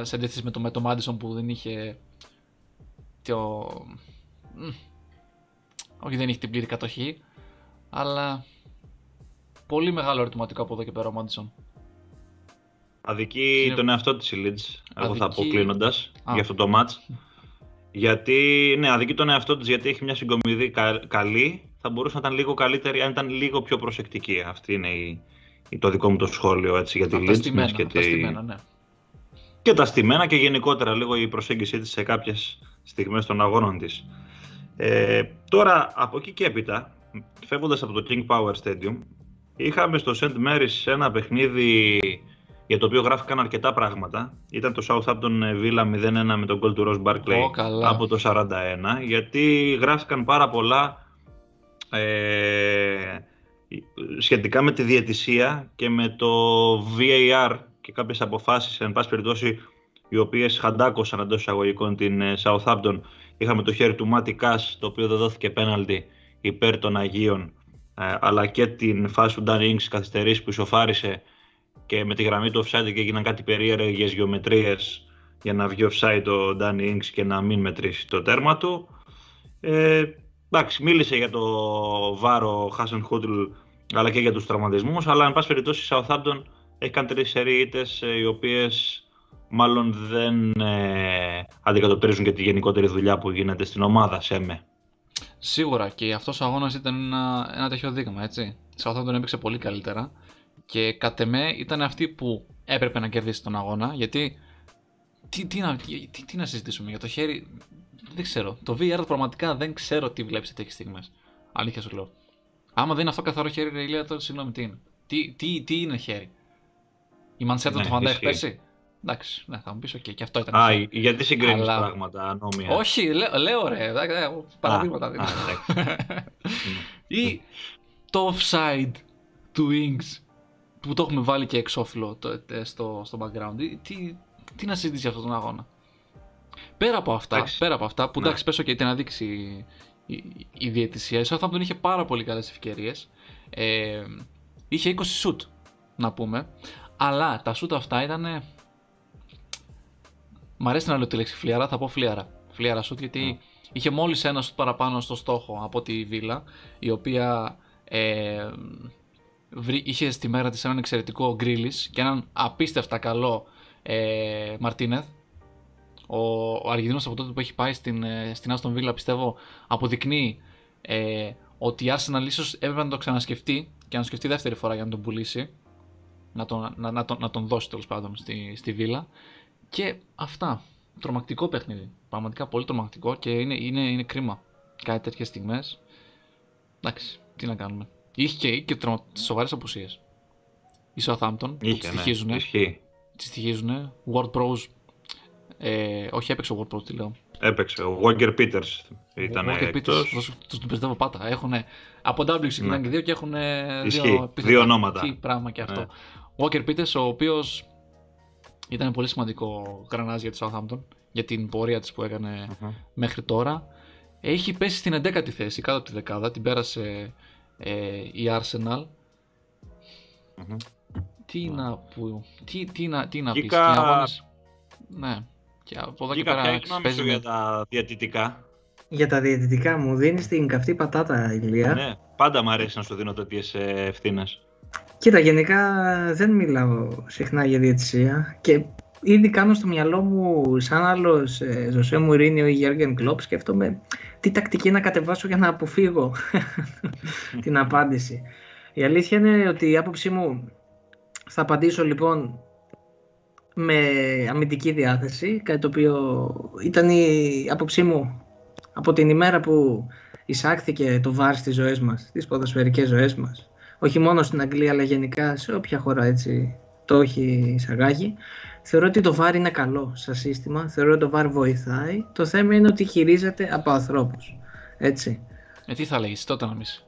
Σε αντίθεση με το, με το Μάντισον που δεν είχε. Το... Όχι, δεν είχε την πλήρη κατοχή. Αλλά πολύ μεγάλο ερωτηματικό από εδώ και πέρα ο Μάντισον. Αδικεί είναι... τον εαυτό της η Leeds, εγώ θα πω κλείνοντα για αυτό το match. Γιατί, ναι, αδικεί τον εαυτό της γιατί έχει μια συγκομιδή κα, καλή. Θα μπορούσε να ήταν λίγο καλύτερη αν ήταν λίγο πιο προσεκτική. Αυτή είναι η, η το δικό μου το σχόλιο έτσι, για τη Leeds. Στημένα, και, τη... στημένα, ναι. και τα στημένα και γενικότερα λίγο η προσέγγιση της σε κάποιες στιγμές των αγώνων της. Ε, τώρα, από εκεί και έπειτα, φεύγοντας από το King Power Stadium, είχαμε στο St. Mary's ένα παιχνίδι για το οποίο γράφηκαν αρκετά πράγματα. Ήταν το Southampton Villa 0-1 με τον goal του Ross Barkley από το 41, γιατί γράφηκαν πάρα πολλά ε, σχετικά με τη διαιτησία και με το VAR και κάποιες αποφάσεις, εν πάση περιπτώσει, οι οποίες χαντάκωσαν εντός εισαγωγικών την ε, Southampton. Είχαμε το χέρι του Μάτι Κάς, το οποίο δεν δόθηκε πέναλτι υπέρ των Αγίων, ε, αλλά και την φάση του Dan Ings καθυστερήσει που ισοφάρισε και με τη γραμμή του offside και έγιναν κάτι περίεργες γεωμετρίες για να βγει offside το Danny Ings και να μην μετρήσει το τέρμα του. Ε, εντάξει, μίλησε για το βάρο Χάσεν Χούντλ αλλά και για τους τραυματισμούς, αλλά εν πάση περιπτώσει η Southampton έχει κάνει τρεις σερίτες οι οποίες μάλλον δεν ε, αντικατοπτρίζουν και τη γενικότερη δουλειά που γίνεται στην ομάδα, ΣΕΜΕ. Σίγουρα και αυτός ο αγώνας ήταν ένα, ένα τέτοιο δείγμα, έτσι. Η Southampton έπαιξε πολύ καλύτερα και κατ' εμέ ήταν αυτή που έπρεπε να κερδίσει τον αγώνα γιατί τι, τι, να, τι, τι να συζητήσουμε για το χέρι δεν ξέρω, το VR πραγματικά δεν ξέρω τι βλέπεις σε τέτοιες στιγμές. Αλήθεια σου λέω. Άμα δεν είναι αυτό καθαρό χέρι, ρε ηλία, τότε συγγνώμη, τι είναι. Τι, τι, τι είναι χέρι; Η μανσέτα ναι, του Φαντέχ πέρσι; Εντάξει, ναι, θα μου πεις, okay, και αυτό ήταν. Α, γιατί συγκρίνεις Αλλά... πράγματα νόμια. Όχι, λέω, λέω ρε, παραδείγματα. Ή το offside του Wings που το έχουμε βάλει και εξώφυλλο το, ε, στο, στο background. Τι, τι να συζητήσει αυτόν τον αγώνα; Πέρα από αυτά, πέρα από αυτά που ναι. εντάξει, πέσω και την δείξει η, η, η διαιτησία. Η Southampton είχε πάρα πολύ καλές ευκαιρίες. Ε, είχε 20 σουτ, να πούμε. Αλλά τα σουτ αυτά ήταν. Μ' αρέσει να λέω τη λέξη φλιάρα, θα πω φλιάρα. Φλιάρα σουτ γιατί mm. είχε μόλις ένα σουτ παραπάνω στο στόχο από τη Βίλα, η οποία ε, είχε στη μέρα της έναν εξαιρετικό Γκρίλης και έναν απίστευτα καλό ε, Μαρτίνεθ. Ο, ο Αργεντινός από τότε που έχει πάει στην, ε, στην Aston Villa πιστεύω αποδεικνύει ε, ότι η Arsenal ίσως έπρεπε να το ξανασκεφτεί και να σκεφτεί δεύτερη φορά για να τον πουλήσει. Να τον, να, να, τον, να τον δώσει τέλος πάντων στη, στη Villa. Και αυτά. Τρομακτικό παιχνίδι. Πραγματικά πολύ τρομακτικό και είναι, είναι, είναι κρίμα κάτι τέτοιες στιγμές. Εντάξει, τι να κάνουμε. Είχε και, και τρο... σοβαρές απουσίες. Η Southampton Είχε, που τη στοιχίζουν. Ναι, τη στοιχίζουν. World Pros. Ε, όχι, έπαιξε ο World Pros, τι λέω. Έπαιξε. Ο Walker Peters ήταν Walker Peters, του τον πιστεύω πάτα. Έχουν, από W ξεκινάνε ναι. και δύο και έχουν δύο, δύο ονόματα. Τι πράγμα και αυτό. Ναι. Walker Peters, ο οποίος ήταν πολύ σημαντικό γρανάζ για τη Southampton για την πορεία της που έκανε uh-huh. μέχρι τώρα. Έχει πέσει στην 11η θέση κάτω από τη δεκάδα, την πέρασε ε, η Arsenal. Mm-hmm. Τι να που, τι, τι να, τι να πεις, αγώνες... Ναι, και από εδώ και πέρα παίζει για τα διαιτητικά; Για τα διαιτητικά μου δίνεις την καυτή πατάτα, Ηλία. Ναι, πάντα μου αρέσει να σου δίνω τέτοιες ευθύνες. Κοίτα, γενικά δεν μιλάω συχνά για διαιτησία και ήδη κάνω στο μυαλό μου σαν άλλος ε, Ζωσέ Μουρίνιο ή Γιώργεν Κλόπ σκέφτομαι τι τακτική να κατεβάσω για να αποφύγω την απάντηση. Η αλήθεια είναι ότι η άποψή μου θα απαντήσω λοιπόν με αμυντική διάθεση, κάτι το οποίο ήταν η άποψή μου από την ημέρα που εισάχθηκε το VAR στις ζωές μας, στις ποδοσφαιρικές ζωές μας. Όχι μόνο στην Αγγλία, αλλά γενικά σε όποια χώρα έτσι το έχει εισαγάγει. Θεωρώ ότι το VAR είναι καλό σαν σύστημα, θεωρώ ότι το VAR βοηθάει. Το θέμα είναι ότι χειρίζεται από ανθρώπους. Έτσι. Ε, τι θα λέγεις τότε να μισή.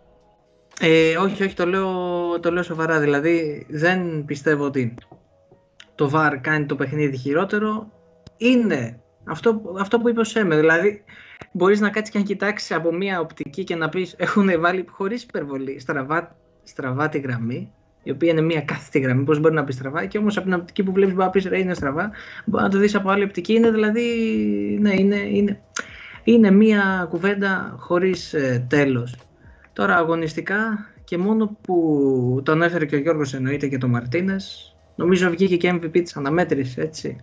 Ε, όχι, όχι, το λέω, το λέω σοβαρά. Δηλαδή, δεν πιστεύω ότι το VAR κάνει το παιχνίδι χειρότερο. Είναι αυτό, αυτό που είπες ο Σέμε. Δηλαδή, μπορείς να κάτσεις και να κοιτάξεις από μία οπτική και να πεις: Έχουν βάλει χωρίς υπερβολή στραβά, στραβά τη γραμμή, η οποία είναι μία κάθετη γραμμή. Πώς μπορεί να πεις στραβά, και όμως από την οπτική που βλέπεις, μπορεί να πεις: Ρε, είναι στραβά. Μπορεί να το δεις από άλλη οπτική. Είναι δηλαδή. Ναι, είναι, είναι, είναι μία κουβέντα χωρίς ε, τέλος. Τώρα αγωνιστικά και μόνο που τον έφερε και ο Γιώργος εννοείται και το Μαρτίνες, νομίζω βγήκε και MVP της αναμέτρησης, έτσι.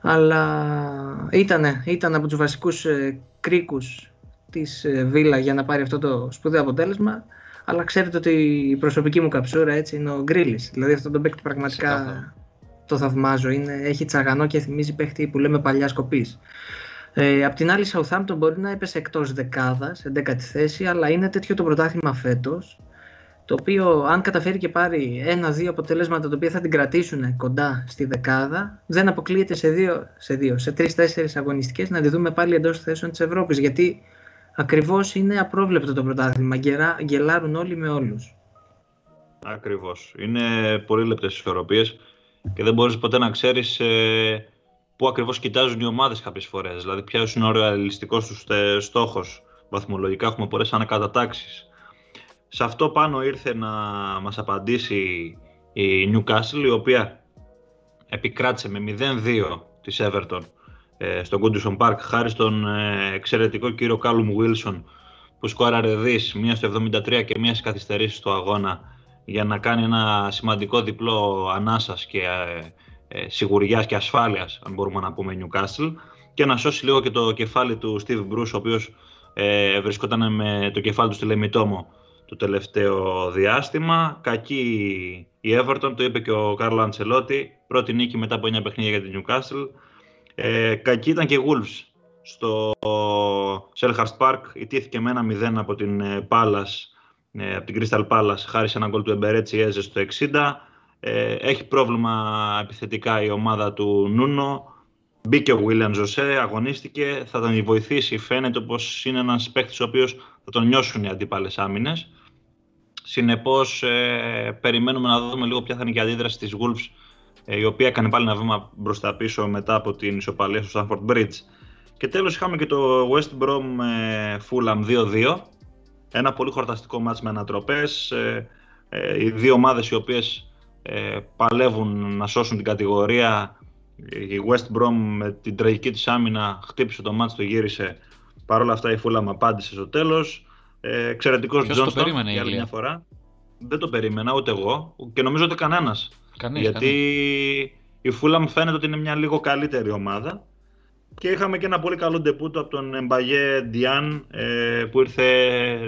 Αλλά ήταν, ήταν από τους βασικούς ε, κρίκους της ε, Βίλα για να πάρει αυτό το σπουδαίο αποτέλεσμα. Αλλά ξέρετε ότι η προσωπική μου καψούρα έτσι είναι ο Γκρίλης. Δηλαδή αυτό το παίκτη πραγματικά το θαυμάζω. Είναι, έχει τσαγανό και θυμίζει παίκτη που λέμε παλιά σκοπής. Ε, απ' την άλλη, Southampton μπορεί να έπεσε εκτός δεκάδας, σε δέκατη θέση, αλλά είναι τέτοιο το πρωτάθλημα φέτος. Το οποίο, αν καταφέρει και πάρει ένα-δύο αποτελέσματα τα οποία θα την κρατήσουν κοντά στη δεκάδα, δεν αποκλείεται σε δύο, σε, δύο, σε τρει-τέσσερι αγωνιστικές να τη δούμε πάλι εντός θέσεων της Ευρώπης. Γιατί ακριβώς είναι απρόβλεπτο το πρωτάθλημα. Γερά, γελάρουν όλοι με όλους. Ακριβώς. Είναι πολύ λεπτές ισορροπίες και δεν μπορείς ποτέ να ξέρεις ε, πού ακριβώς κοιτάζουν οι ομάδες κάποιες φορές. Δηλαδή, ποιο είναι ο ρεαλιστικός τους στόχος. Βαθμολογικά έχουμε πολλές ανακατατάξεις. Σε αυτό πάνω ήρθε να μας απαντήσει η Newcastle, η οποία επικράτησε με 0-2 της Everton ε, στο Goodison Park, χάρη στον ε, εξαιρετικό κύριο Callum Wilson, που σκόραρε δις, μία στο 73 και μία στις καθυστερήσεις στο αγώνα, για να κάνει ένα σημαντικό διπλό ανάσας και ε, ε, σιγουριάς και ασφάλειας, αν μπορούμε να πούμε, Newcastle και να σώσει λίγο και το κεφάλι του Steve Bruce, ο οποίος ε, βρισκόταν με το κεφάλι του στη Λεμιτόμο το τελευταίο διάστημα. Κακή η Everton, το είπε και ο Κάρλο Αντσελότη, πρώτη νίκη μετά από 9 παιχνίδια για την Newcastle. Ε, κακή ήταν και η Wolves στο Selhurst Park, ιτήθηκε με ένα 0 από την ε, Palace, ε, από την Crystal Palace, χάρη σε ένα γκολ του Εμπερέτσι Έζε στο 60. Ε, έχει πρόβλημα επιθετικά η ομάδα του Νούνο. Μπήκε ο William Ζωσέ, αγωνίστηκε, θα τον βοηθήσει. Φαίνεται πως είναι ένας παίκτης ο οποίος θα τον νιώσουν οι αντίπαλες άμυνες. Συνεπώς, ε, περιμένουμε να δούμε λίγο ποια θα είναι η αντίδραση της Wolves, ε, η οποία έκανε πάλι ένα βήμα μπροστά πίσω μετά από την ισοπαλία στο Stanford Bridge. Και τέλος είχαμε και το West Brom ε, Fulham 2-2. Ένα πολύ χορταστικό μάτς με ανατροπές. Ε, ε, οι δύο ομάδες οι οποίες ε, παλεύουν να σώσουν την κατηγορία. Η West Brom με την τραγική της άμυνα χτύπησε το μάτς, το γύρισε. Παρ' όλα αυτά η Fulham απάντησε στο τέλος. Ε, εξαιρετικός Τζόνστον για άλλη μια φορά. Δεν το περίμενα ούτε εγώ και νομίζω ότι κανένας. Κανείς, γιατί η Fulham φαίνεται ότι είναι μια λίγο καλύτερη ομάδα. Και είχαμε και ένα πολύ καλό ντεπούτο από τον Εμπαγέ Διάν ε, που ήρθε.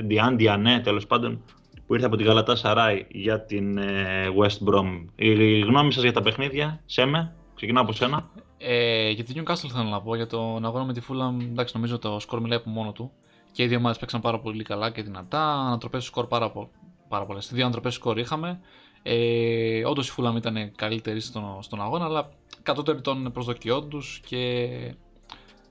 Διάν, Διανέ τέλος πάντων, που ήρθε από την Γαλατά Σαράι για την ε, West Brom. Η γνώμη σας για τα παιχνίδια, Σέμε, ξεκινάω από σένα. Ε, για την Newcastle θέλω να πω, για τον αγώνα με τη Fulham, εντάξει νομίζω το σκορ μιλάει από μόνο του. Και οι δύο ομάδες παίξαν πάρα πολύ καλά και δυνατά, ανατροπές σκορ πάρα, πο, πάρα πολλές. Δύο ανατροπές σκορ είχαμε. Ε, όντως η Fulham ήταν καλύτερη στον, στον αγώνα, αλλά κατώτερη των προσδοκιών τους και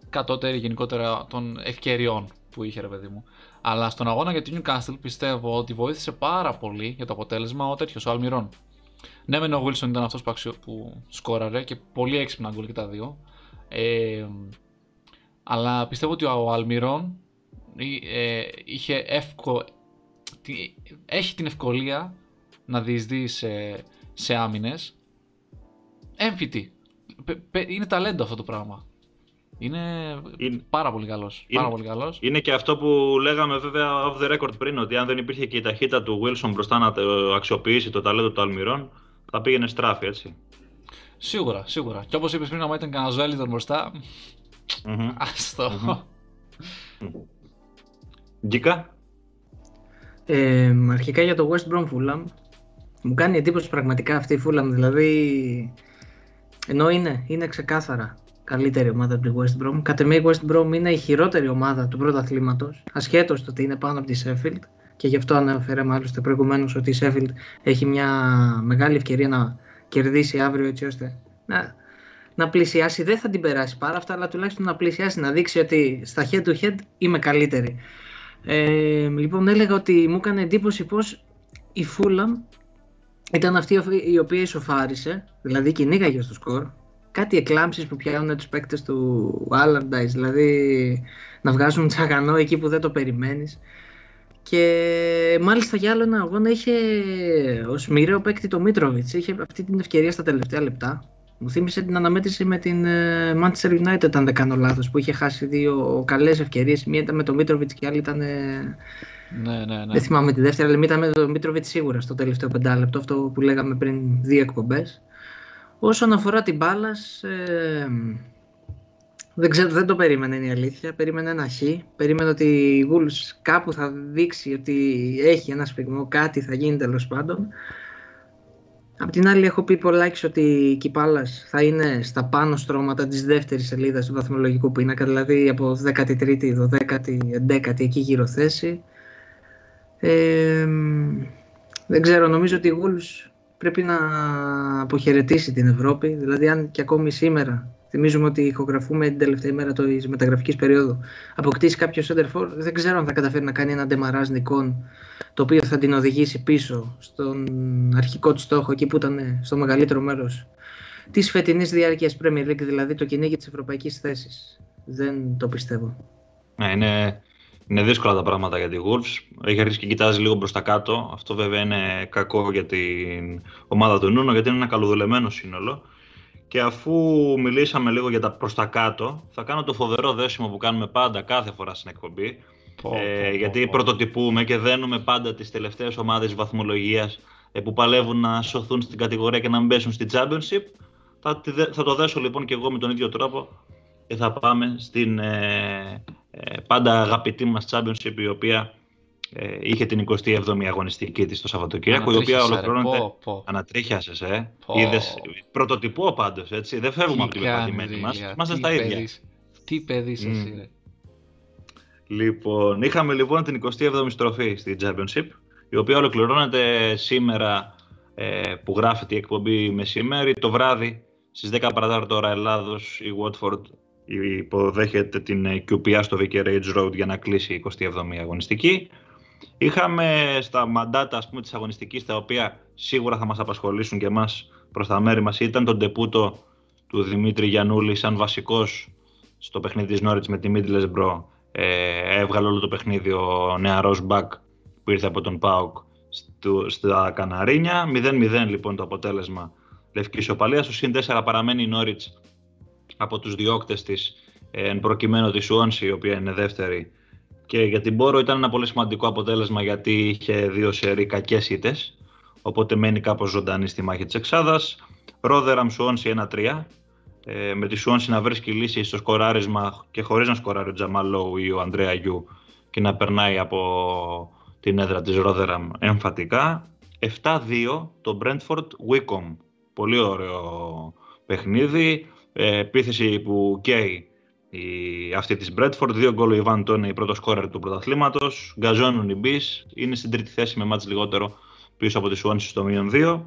κατώτερη γενικότερα των ευκαιριών που είχε ρε παιδί μου. Αλλά στον αγώνα για την Newcastle πιστεύω ότι βοήθησε πάρα πολύ για το αποτέλεσμα ο τέτοιος, ο Αλμυρών. Ναι, μεν ο Wilson ήταν αυτός που, αξιο... που σκόραρε και πολύ έξυπνα γκολ και τα δύο. Ε, αλλά πιστεύω ότι ο Αλμυρών ε, είχε εύκο... έχει την ευκολία να διεισδύει σε, σε άμυνες. Έμφυτη. Είναι ταλέντο αυτό το πράγμα. Είναι, είναι πάρα πολύ καλός. Είναι, πάρα πολύ καλός. είναι και αυτό που λέγαμε βέβαια off the record πριν, ότι αν δεν υπήρχε και η ταχύτητα του Wilson μπροστά να το αξιοποιήσει το ταλέντο του Αλμυρών, θα πήγαινε στράφη, έτσι. Σίγουρα, σίγουρα. Και όπως είπες πριν, άμα ήταν κανένα Ζέλιδον μπροστά. Mm-hmm. Αστό. Mm-hmm. Γκίκα; Ε, αρχικά για το West Brom Fulham. Μου κάνει εντύπωση πραγματικά αυτή η Fulham. Δηλαδή, ενώ είναι, είναι ξεκάθαρα καλύτερη ομάδα από τη West Brom. Κατ' εμέ η West Brom είναι η χειρότερη ομάδα του πρωταθλήματο, ασχέτως το ότι είναι πάνω από τη Sheffield. Και γι' αυτό αναφέραμε άλλωστε προηγουμένως ότι η Sheffield έχει μια μεγάλη ευκαιρία να κερδίσει αύριο έτσι ώστε να, να πλησιάσει. Δεν θα την περάσει πάρα αυτά, αλλά τουλάχιστον να πλησιάσει, να δείξει ότι στα head to head είμαι καλύτερη. Ε, λοιπόν, έλεγα ότι μου έκανε εντύπωση πως η Fulham ήταν αυτή η οποία ισοφάρισε, δηλαδή κυνήγαγε στο σκορ. Κάτι εκλάμψεις που πιάνουν τους παίκτες του Allardyce, δηλαδή να βγάζουν τσαγανό εκεί που δεν το περιμένεις. Και μάλιστα για άλλο ένα αγώνα είχε ως μοιραίο παίκτη το Μίτροβιτς, είχε αυτή την ευκαιρία στα τελευταία λεπτά. Μου θύμισε την αναμέτρηση με την ε, Manchester United, αν δεν κάνω λάθος, που είχε χάσει δύο καλές ευκαιρίες. Μία ήταν με τον Μίτροβιτς και η άλλη ήταν ναι, ναι, ναι. Δεν θυμάμαι τη δεύτερη, αλλά ήταν με τον Μίτροβιτς σίγουρα στο τελευταίο πεντάλεπτο, αυτό που λέγαμε πριν δύο εκπομπές. Όσον αφορά την μπάλα, ε, δεν, ξέρω, δεν το περίμενε είναι η αλήθεια. Περίμενε ένα χ. Περίμενε ότι η Wolves κάπου θα δείξει ότι έχει ένα σφιγμό, κάτι θα γίνει τέλος πάντων. Απ' την άλλη, έχω πει πολλάκι ότι η Κυπάλας θα είναι στα πάνω στρώματα της δεύτερης σελίδας του βαθμολογικού πίνακα, δηλαδή από 13η, 12η, 11η εκεί γύρω θέση. Ε, δεν ξέρω, νομίζω ότι η Wolves πρέπει να αποχαιρετήσει την Ευρώπη. Δηλαδή, αν και ακόμη σήμερα, θυμίζουμε ότι ηχογραφούμε την τελευταία ημέρα της μεταγραφικής περίοδου, αποκτήσει κάποιος center δεν ξέρω αν θα καταφέρει να κάνει ένα ντεμαράζ νικών το οποίο θα την οδηγήσει πίσω στον αρχικό του στόχο, εκεί που ήταν στο μεγαλύτερο μέρος της φετινής διάρκειας Premier League, δηλαδή το κυνήγι της ευρωπαϊκής θέσης. Δεν το πιστεύω. Ναι, είναι είναι δύσκολα τα πράγματα για τη Wolves. Έχει αρχίσει και κοιτάζει λίγο προς τα κάτω. Αυτό βέβαια είναι κακό για την ομάδα του Νούνο, γιατί είναι ένα καλοδουλεμένο σύνολο. Και αφού μιλήσαμε λίγο για τα προς τα κάτω, θα κάνω το φοβερό δέσιμο που κάνουμε πάντα κάθε φορά στην εκπομπή. Πω, ε, πω, γιατί πω, πρωτοτυπούμε και δένουμε πάντα τις τελευταίες ομάδες βαθμολογίας ε, που παλεύουν να σωθούν στην κατηγορία και να μπέσουν στη Championship. Θα, θα το δέσω λοιπόν και εγώ με τον ίδιο τρόπο και θα πάμε στην ε, ε, πάντα αγαπητή μας Championship η οποία ε, είχε την 27η αγωνιστική της το Σαββατοκύριακο η οποία ολοκληρώνεται... Ανατρίχιασες, ε. Πω. Είδες, πρωτοτυπώ πάντως, έτσι. Δεν φεύγουμε από την πεπατημένη μας. Είμαστε στα ίδια. Τι παιδίς σας mm. είναι. Λοιπόν, είχαμε λοιπόν την 27η στροφή στη Championship η οποία ολοκληρώνεται σήμερα ε, που γράφεται η εκπομπή μεσημέρι. Το βράδυ στις 10 παρατάρτο ώρα Ελλάδος η Watford υποδέχεται την QPR στο Vicarage Road για να κλείσει η 27η αγωνιστική. Είχαμε στα μαντάτα ας πούμε, της αγωνιστικής τα οποία σίγουρα θα μας απασχολήσουν και εμάς προς τα μέρη μας. Ήταν τον τεπούτο του Δημήτρη Γιαννούλη σαν βασικός στο παιχνίδι της Νόριτς με τη Middlesbrough. Ε, έβγαλε όλο το παιχνίδι ο νεαρός Μπακ που ήρθε από τον ΠΑΟΚ στα Καναρίνια. 0-0 λοιπόν το αποτέλεσμα Λευκής Σοπαλία. Στο συν 4 παραμένει η Νόριτς από τους διώκτες της ε, εν προκειμένου της Σουόνση η οποία είναι δεύτερη και για την Πόρο ήταν ένα πολύ σημαντικό αποτέλεσμα γιατί είχε δύο σερί κακές ήττες. Οπότε μένει κάπως ζωντανή στη μάχη της Εξάδας. Ρόδεραμ Σουόνση 1-3 ε, με τη Σουόνση να βρίσκει λύση στο σκοράρισμα και χωρίς να σκοράρει ο Τζαμαλόου ή ο Ανδρέα Γιού και να περνάει από την έδρα της Ρόδεραμ εμφατικά. 7-2 το Brentford Wickham πολύ ωραίο παιχνίδι. Ε, επίθεση που καίει η, αυτή της Μπρέτφορντ. Δύο γκολ ο Ιβάν Τόνι, πρώτος σκόρερ του πρωταθλήματος. Γκαζόνουν οι Μπις, είναι στην τρίτη θέση με μάτς λιγότερο πίσω από τη Σουόνση στο μείον 2.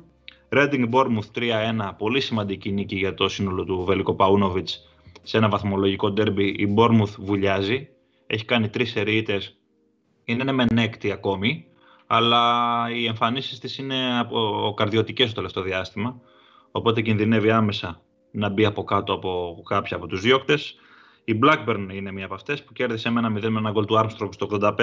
Reading Bournemouth 3-1, πολύ σημαντική νίκη για το σύνολο του Βελικό Παούνοβιτς σε ένα βαθμολογικό ντέρμπι. Η Bournemouth βουλιάζει, έχει κάνει τρεις σερίητες, είναι μεν έκτη ακόμη, αλλά οι εμφανίσεις της είναι από καρδιωτικές στο τελευταίο διάστημα, οπότε κινδυνεύει άμεσα να μπει από κάτω από κάποια από τους διώκτες. Η Blackburn είναι μία από αυτές που κέρδισε με ένα 0 με ένα γκολ του Armstrong στο 85.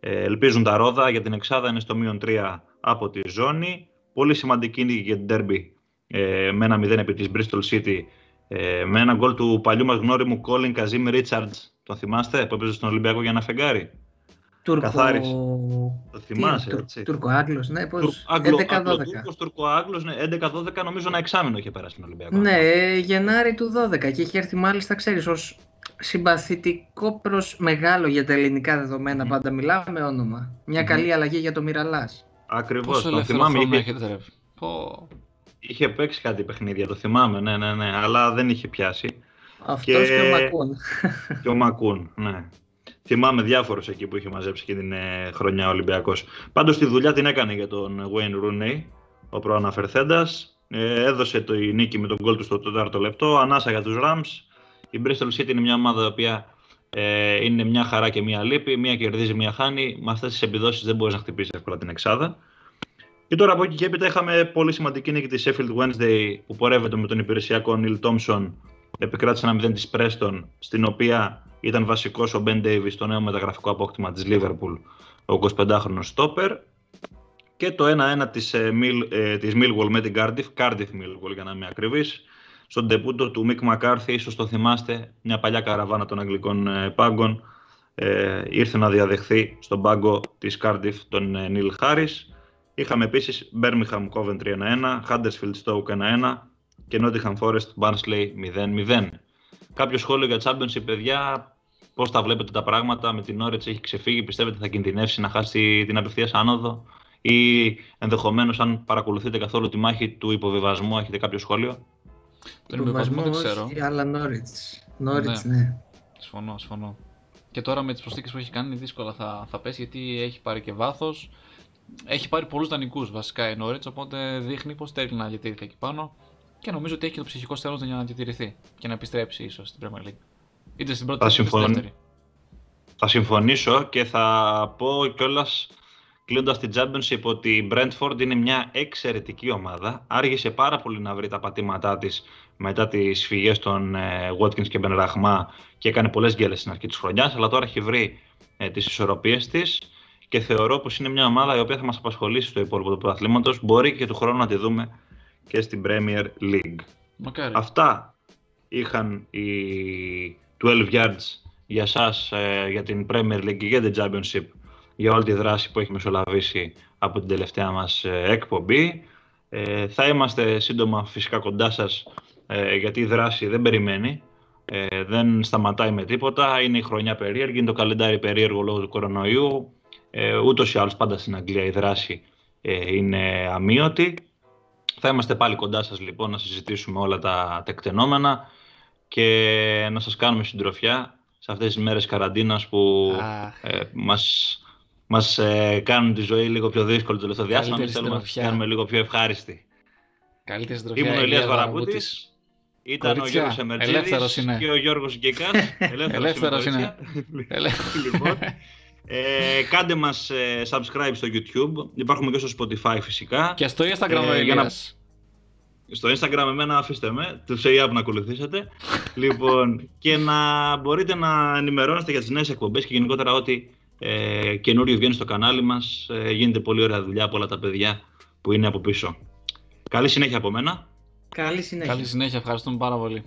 Ε, ελπίζουν τα ρόδα για την εξάδα είναι στο μείον 3 από τη ζώνη. Πολύ σημαντική νίκη για την Derby ε, με ένα 0 επί της Bristol City ε, με ένα γκολ του παλιού μας γνώριμου Colin Kazim Richards. Τον θυμάστε που έπαιζε στον Ολυμπιακό για ένα φεγγάρι; Τουρκο... Καθάρισε. Το θυμάσαι, Τι, έτσι. Τουρκο-Άγγλος, ναι, πώς... 11-12. Τουρκο-Άγγλος, ναι, 11-12 νομίζω ένα εξάμεινο είχε περάσει στην Ολυμπιακό. Ναι, Γενάρη του 12 και είχε έρθει μάλιστα, ξέρεις, ως συμπαθητικό προς μεγάλο για τα ελληνικά δεδομένα, mm. πάντα μιλάμε με όνομα. Μια mm. καλή αλλαγή για το Μυραλάς. Ακριβώς, το θυμάμαι. Είχε... Έχετε, είχε παίξει κάτι παιχνίδια, το θυμάμαι, ναι, ναι, ναι, αλλά δεν είχε πιάσει. Αυτός και, και ο Μακούν. Και ο Μακούν, ναι. Θυμάμαι διάφορους εκεί που είχε μαζέψει και την ε, χρονιά ο Ολυμπιακός. Πάντως τη δουλειά την έκανε για τον Wayne Rooney, ο προαναφερθέντας. Ε, έδωσε το η νίκη με τον γκολ του στο 4ο λεπτό, ανάσα για τους Rams. Η Bristol City είναι μια ομάδα η οποία ε, είναι μια χαρά και μια λύπη, μια κερδίζει, μια χάνει. Με αυτές τις επιδόσεις δεν μπορείς να χτυπήσεις εύκολα την εξάδα. Και τώρα από εκεί και έπειτα είχαμε πολύ σημαντική νίκη της Sheffield Wednesday που πορεύεται με τον υπηρεσιακό Neil Thompson. Επικράτησε ένα 0 της Preston, στην οποία ήταν βασικός ο Ben Davis, το νέο μεταγραφικό απόκτημα της Liverpool, ο 25χρονο Stopper. Και το 1-1 της, ε, ε, της Millwall με την Cardiff, Cardiff Millwall για να είμαι ακριβής, στον τεπούτο του Mick McCarthy, ίσως το θυμάστε, μια παλιά καραβάνα των Αγγλικών ε, πάγκων, ε, ήρθε να διαδεχθεί στον πάγκο της Cardiff τον ε, Neil Harris Είχαμε επίσης Birmingham Coventry 1-1, Huddersfield Stoke 1-1 και Nottingham Forest Barnsley 0-0. Κάποιο σχόλιο για Championship, παιδιά, πώς τα βλέπετε τα πράγματα, με την Norwich έχει ξεφύγει, πιστεύετε θα κινδυνεύσει να χάσει την απευθείας άνοδο; Ή ενδεχομένως αν παρακολουθείτε καθόλου τη μάχη του υποβιβασμού, έχετε κάποιο σχόλιο; Τον υποβιβασμό δεν ξέρω. Όχι, αλλά Norwich. Norwich, ναι. ναι. Συμφωνώ, συμφωνώ. Και τώρα με τις προσθήκες που έχει κάνει δύσκολα θα, θα πέσει γιατί έχει πάρει και βάθος έχει πάρει πολλούς δανεικούς βασικά η Norwich, οπότε δείχνει πως θέλει να διατηρηθεί εκεί πάνω και νομίζω ότι έχει και το ψυχικό στέλνο για να διατηρηθεί και να επιστρέψει ίσως στην Premier League. Είτε στην πρώτη είτε στην δεύτερη. Θα συμφωνήσω και θα πω κιόλας κλείνοντας την Championship ότι η Brentford είναι μια εξαιρετική ομάδα. Άργησε πάρα πολύ να βρει τα πατήματά της μετά τις φυγές των ε, Watkins και Ben Rahma και έκανε πολλές γκέλες στην αρχή της χρονιάς. Αλλά τώρα έχει βρει ε, τις ισορροπίες της και θεωρώ πως είναι μια ομάδα η οποία θα μας απασχολήσει στο υπόλοιπο του πρωταθλήματος. Μπορεί και του χρόνου να τη δούμε και στην Premier League. Μακάρι. Αυτά είχαν οι 12 yards για σας, ε, για την Premier League και για την Championship, για όλη τη δράση που έχει μεσολαβήσει από την τελευταία μας ε, εκπομπή. Ε, θα είμαστε σύντομα φυσικά κοντά σας, ε, γιατί η δράση δεν περιμένει. Ε, δεν σταματάει με τίποτα. Είναι η χρονιά περίεργη, είναι το καλεντάρι περίεργο λόγω του κορονοϊού. Ε, ούτως ή άλλως πάντα στην Αγγλία η δράση ε, είναι αμύωτη. Θα είμαστε πάλι κοντά σας λοιπόν να συζητήσουμε όλα τα τεκτενόμενα και να σας κάνουμε συντροφιά σε αυτές τις μέρες καραντίνας που ε, μας, μας ε, κάνουν τη ζωή λίγο πιο δύσκολη το τελευταίο διάστημα. Εμείς θέλουμε να τις κάνουμε λίγο πιο ευχάριστη. Καλύτερη συντροφιά. Ήμουν ο Ηλίας Βαραμπούτης. Ήταν ο Γιώργος Εμερτζίδης και ο Γιώργος Γκέκας. Ελεύθερος είναι. λοιπόν, ε, κάντε μας ε, subscribe στο YouTube. Υπάρχουμε και στο Spotify φυσικά. Και στο Instagram, ε, για να... Στο Instagram εμένα αφήστε με, το say να ακολουθήσετε. λοιπόν, και να μπορείτε να ενημερώνεστε για τις νέες εκπομπές και γενικότερα ό,τι ε, καινούριο βγαίνει στο κανάλι μας. Ε, γίνεται πολύ ωραία δουλειά από όλα τα παιδιά που είναι από πίσω. Καλή συνέχεια από μένα. Καλή συνέχεια. Καλή συνέχεια, ευχαριστούμε πάρα πολύ.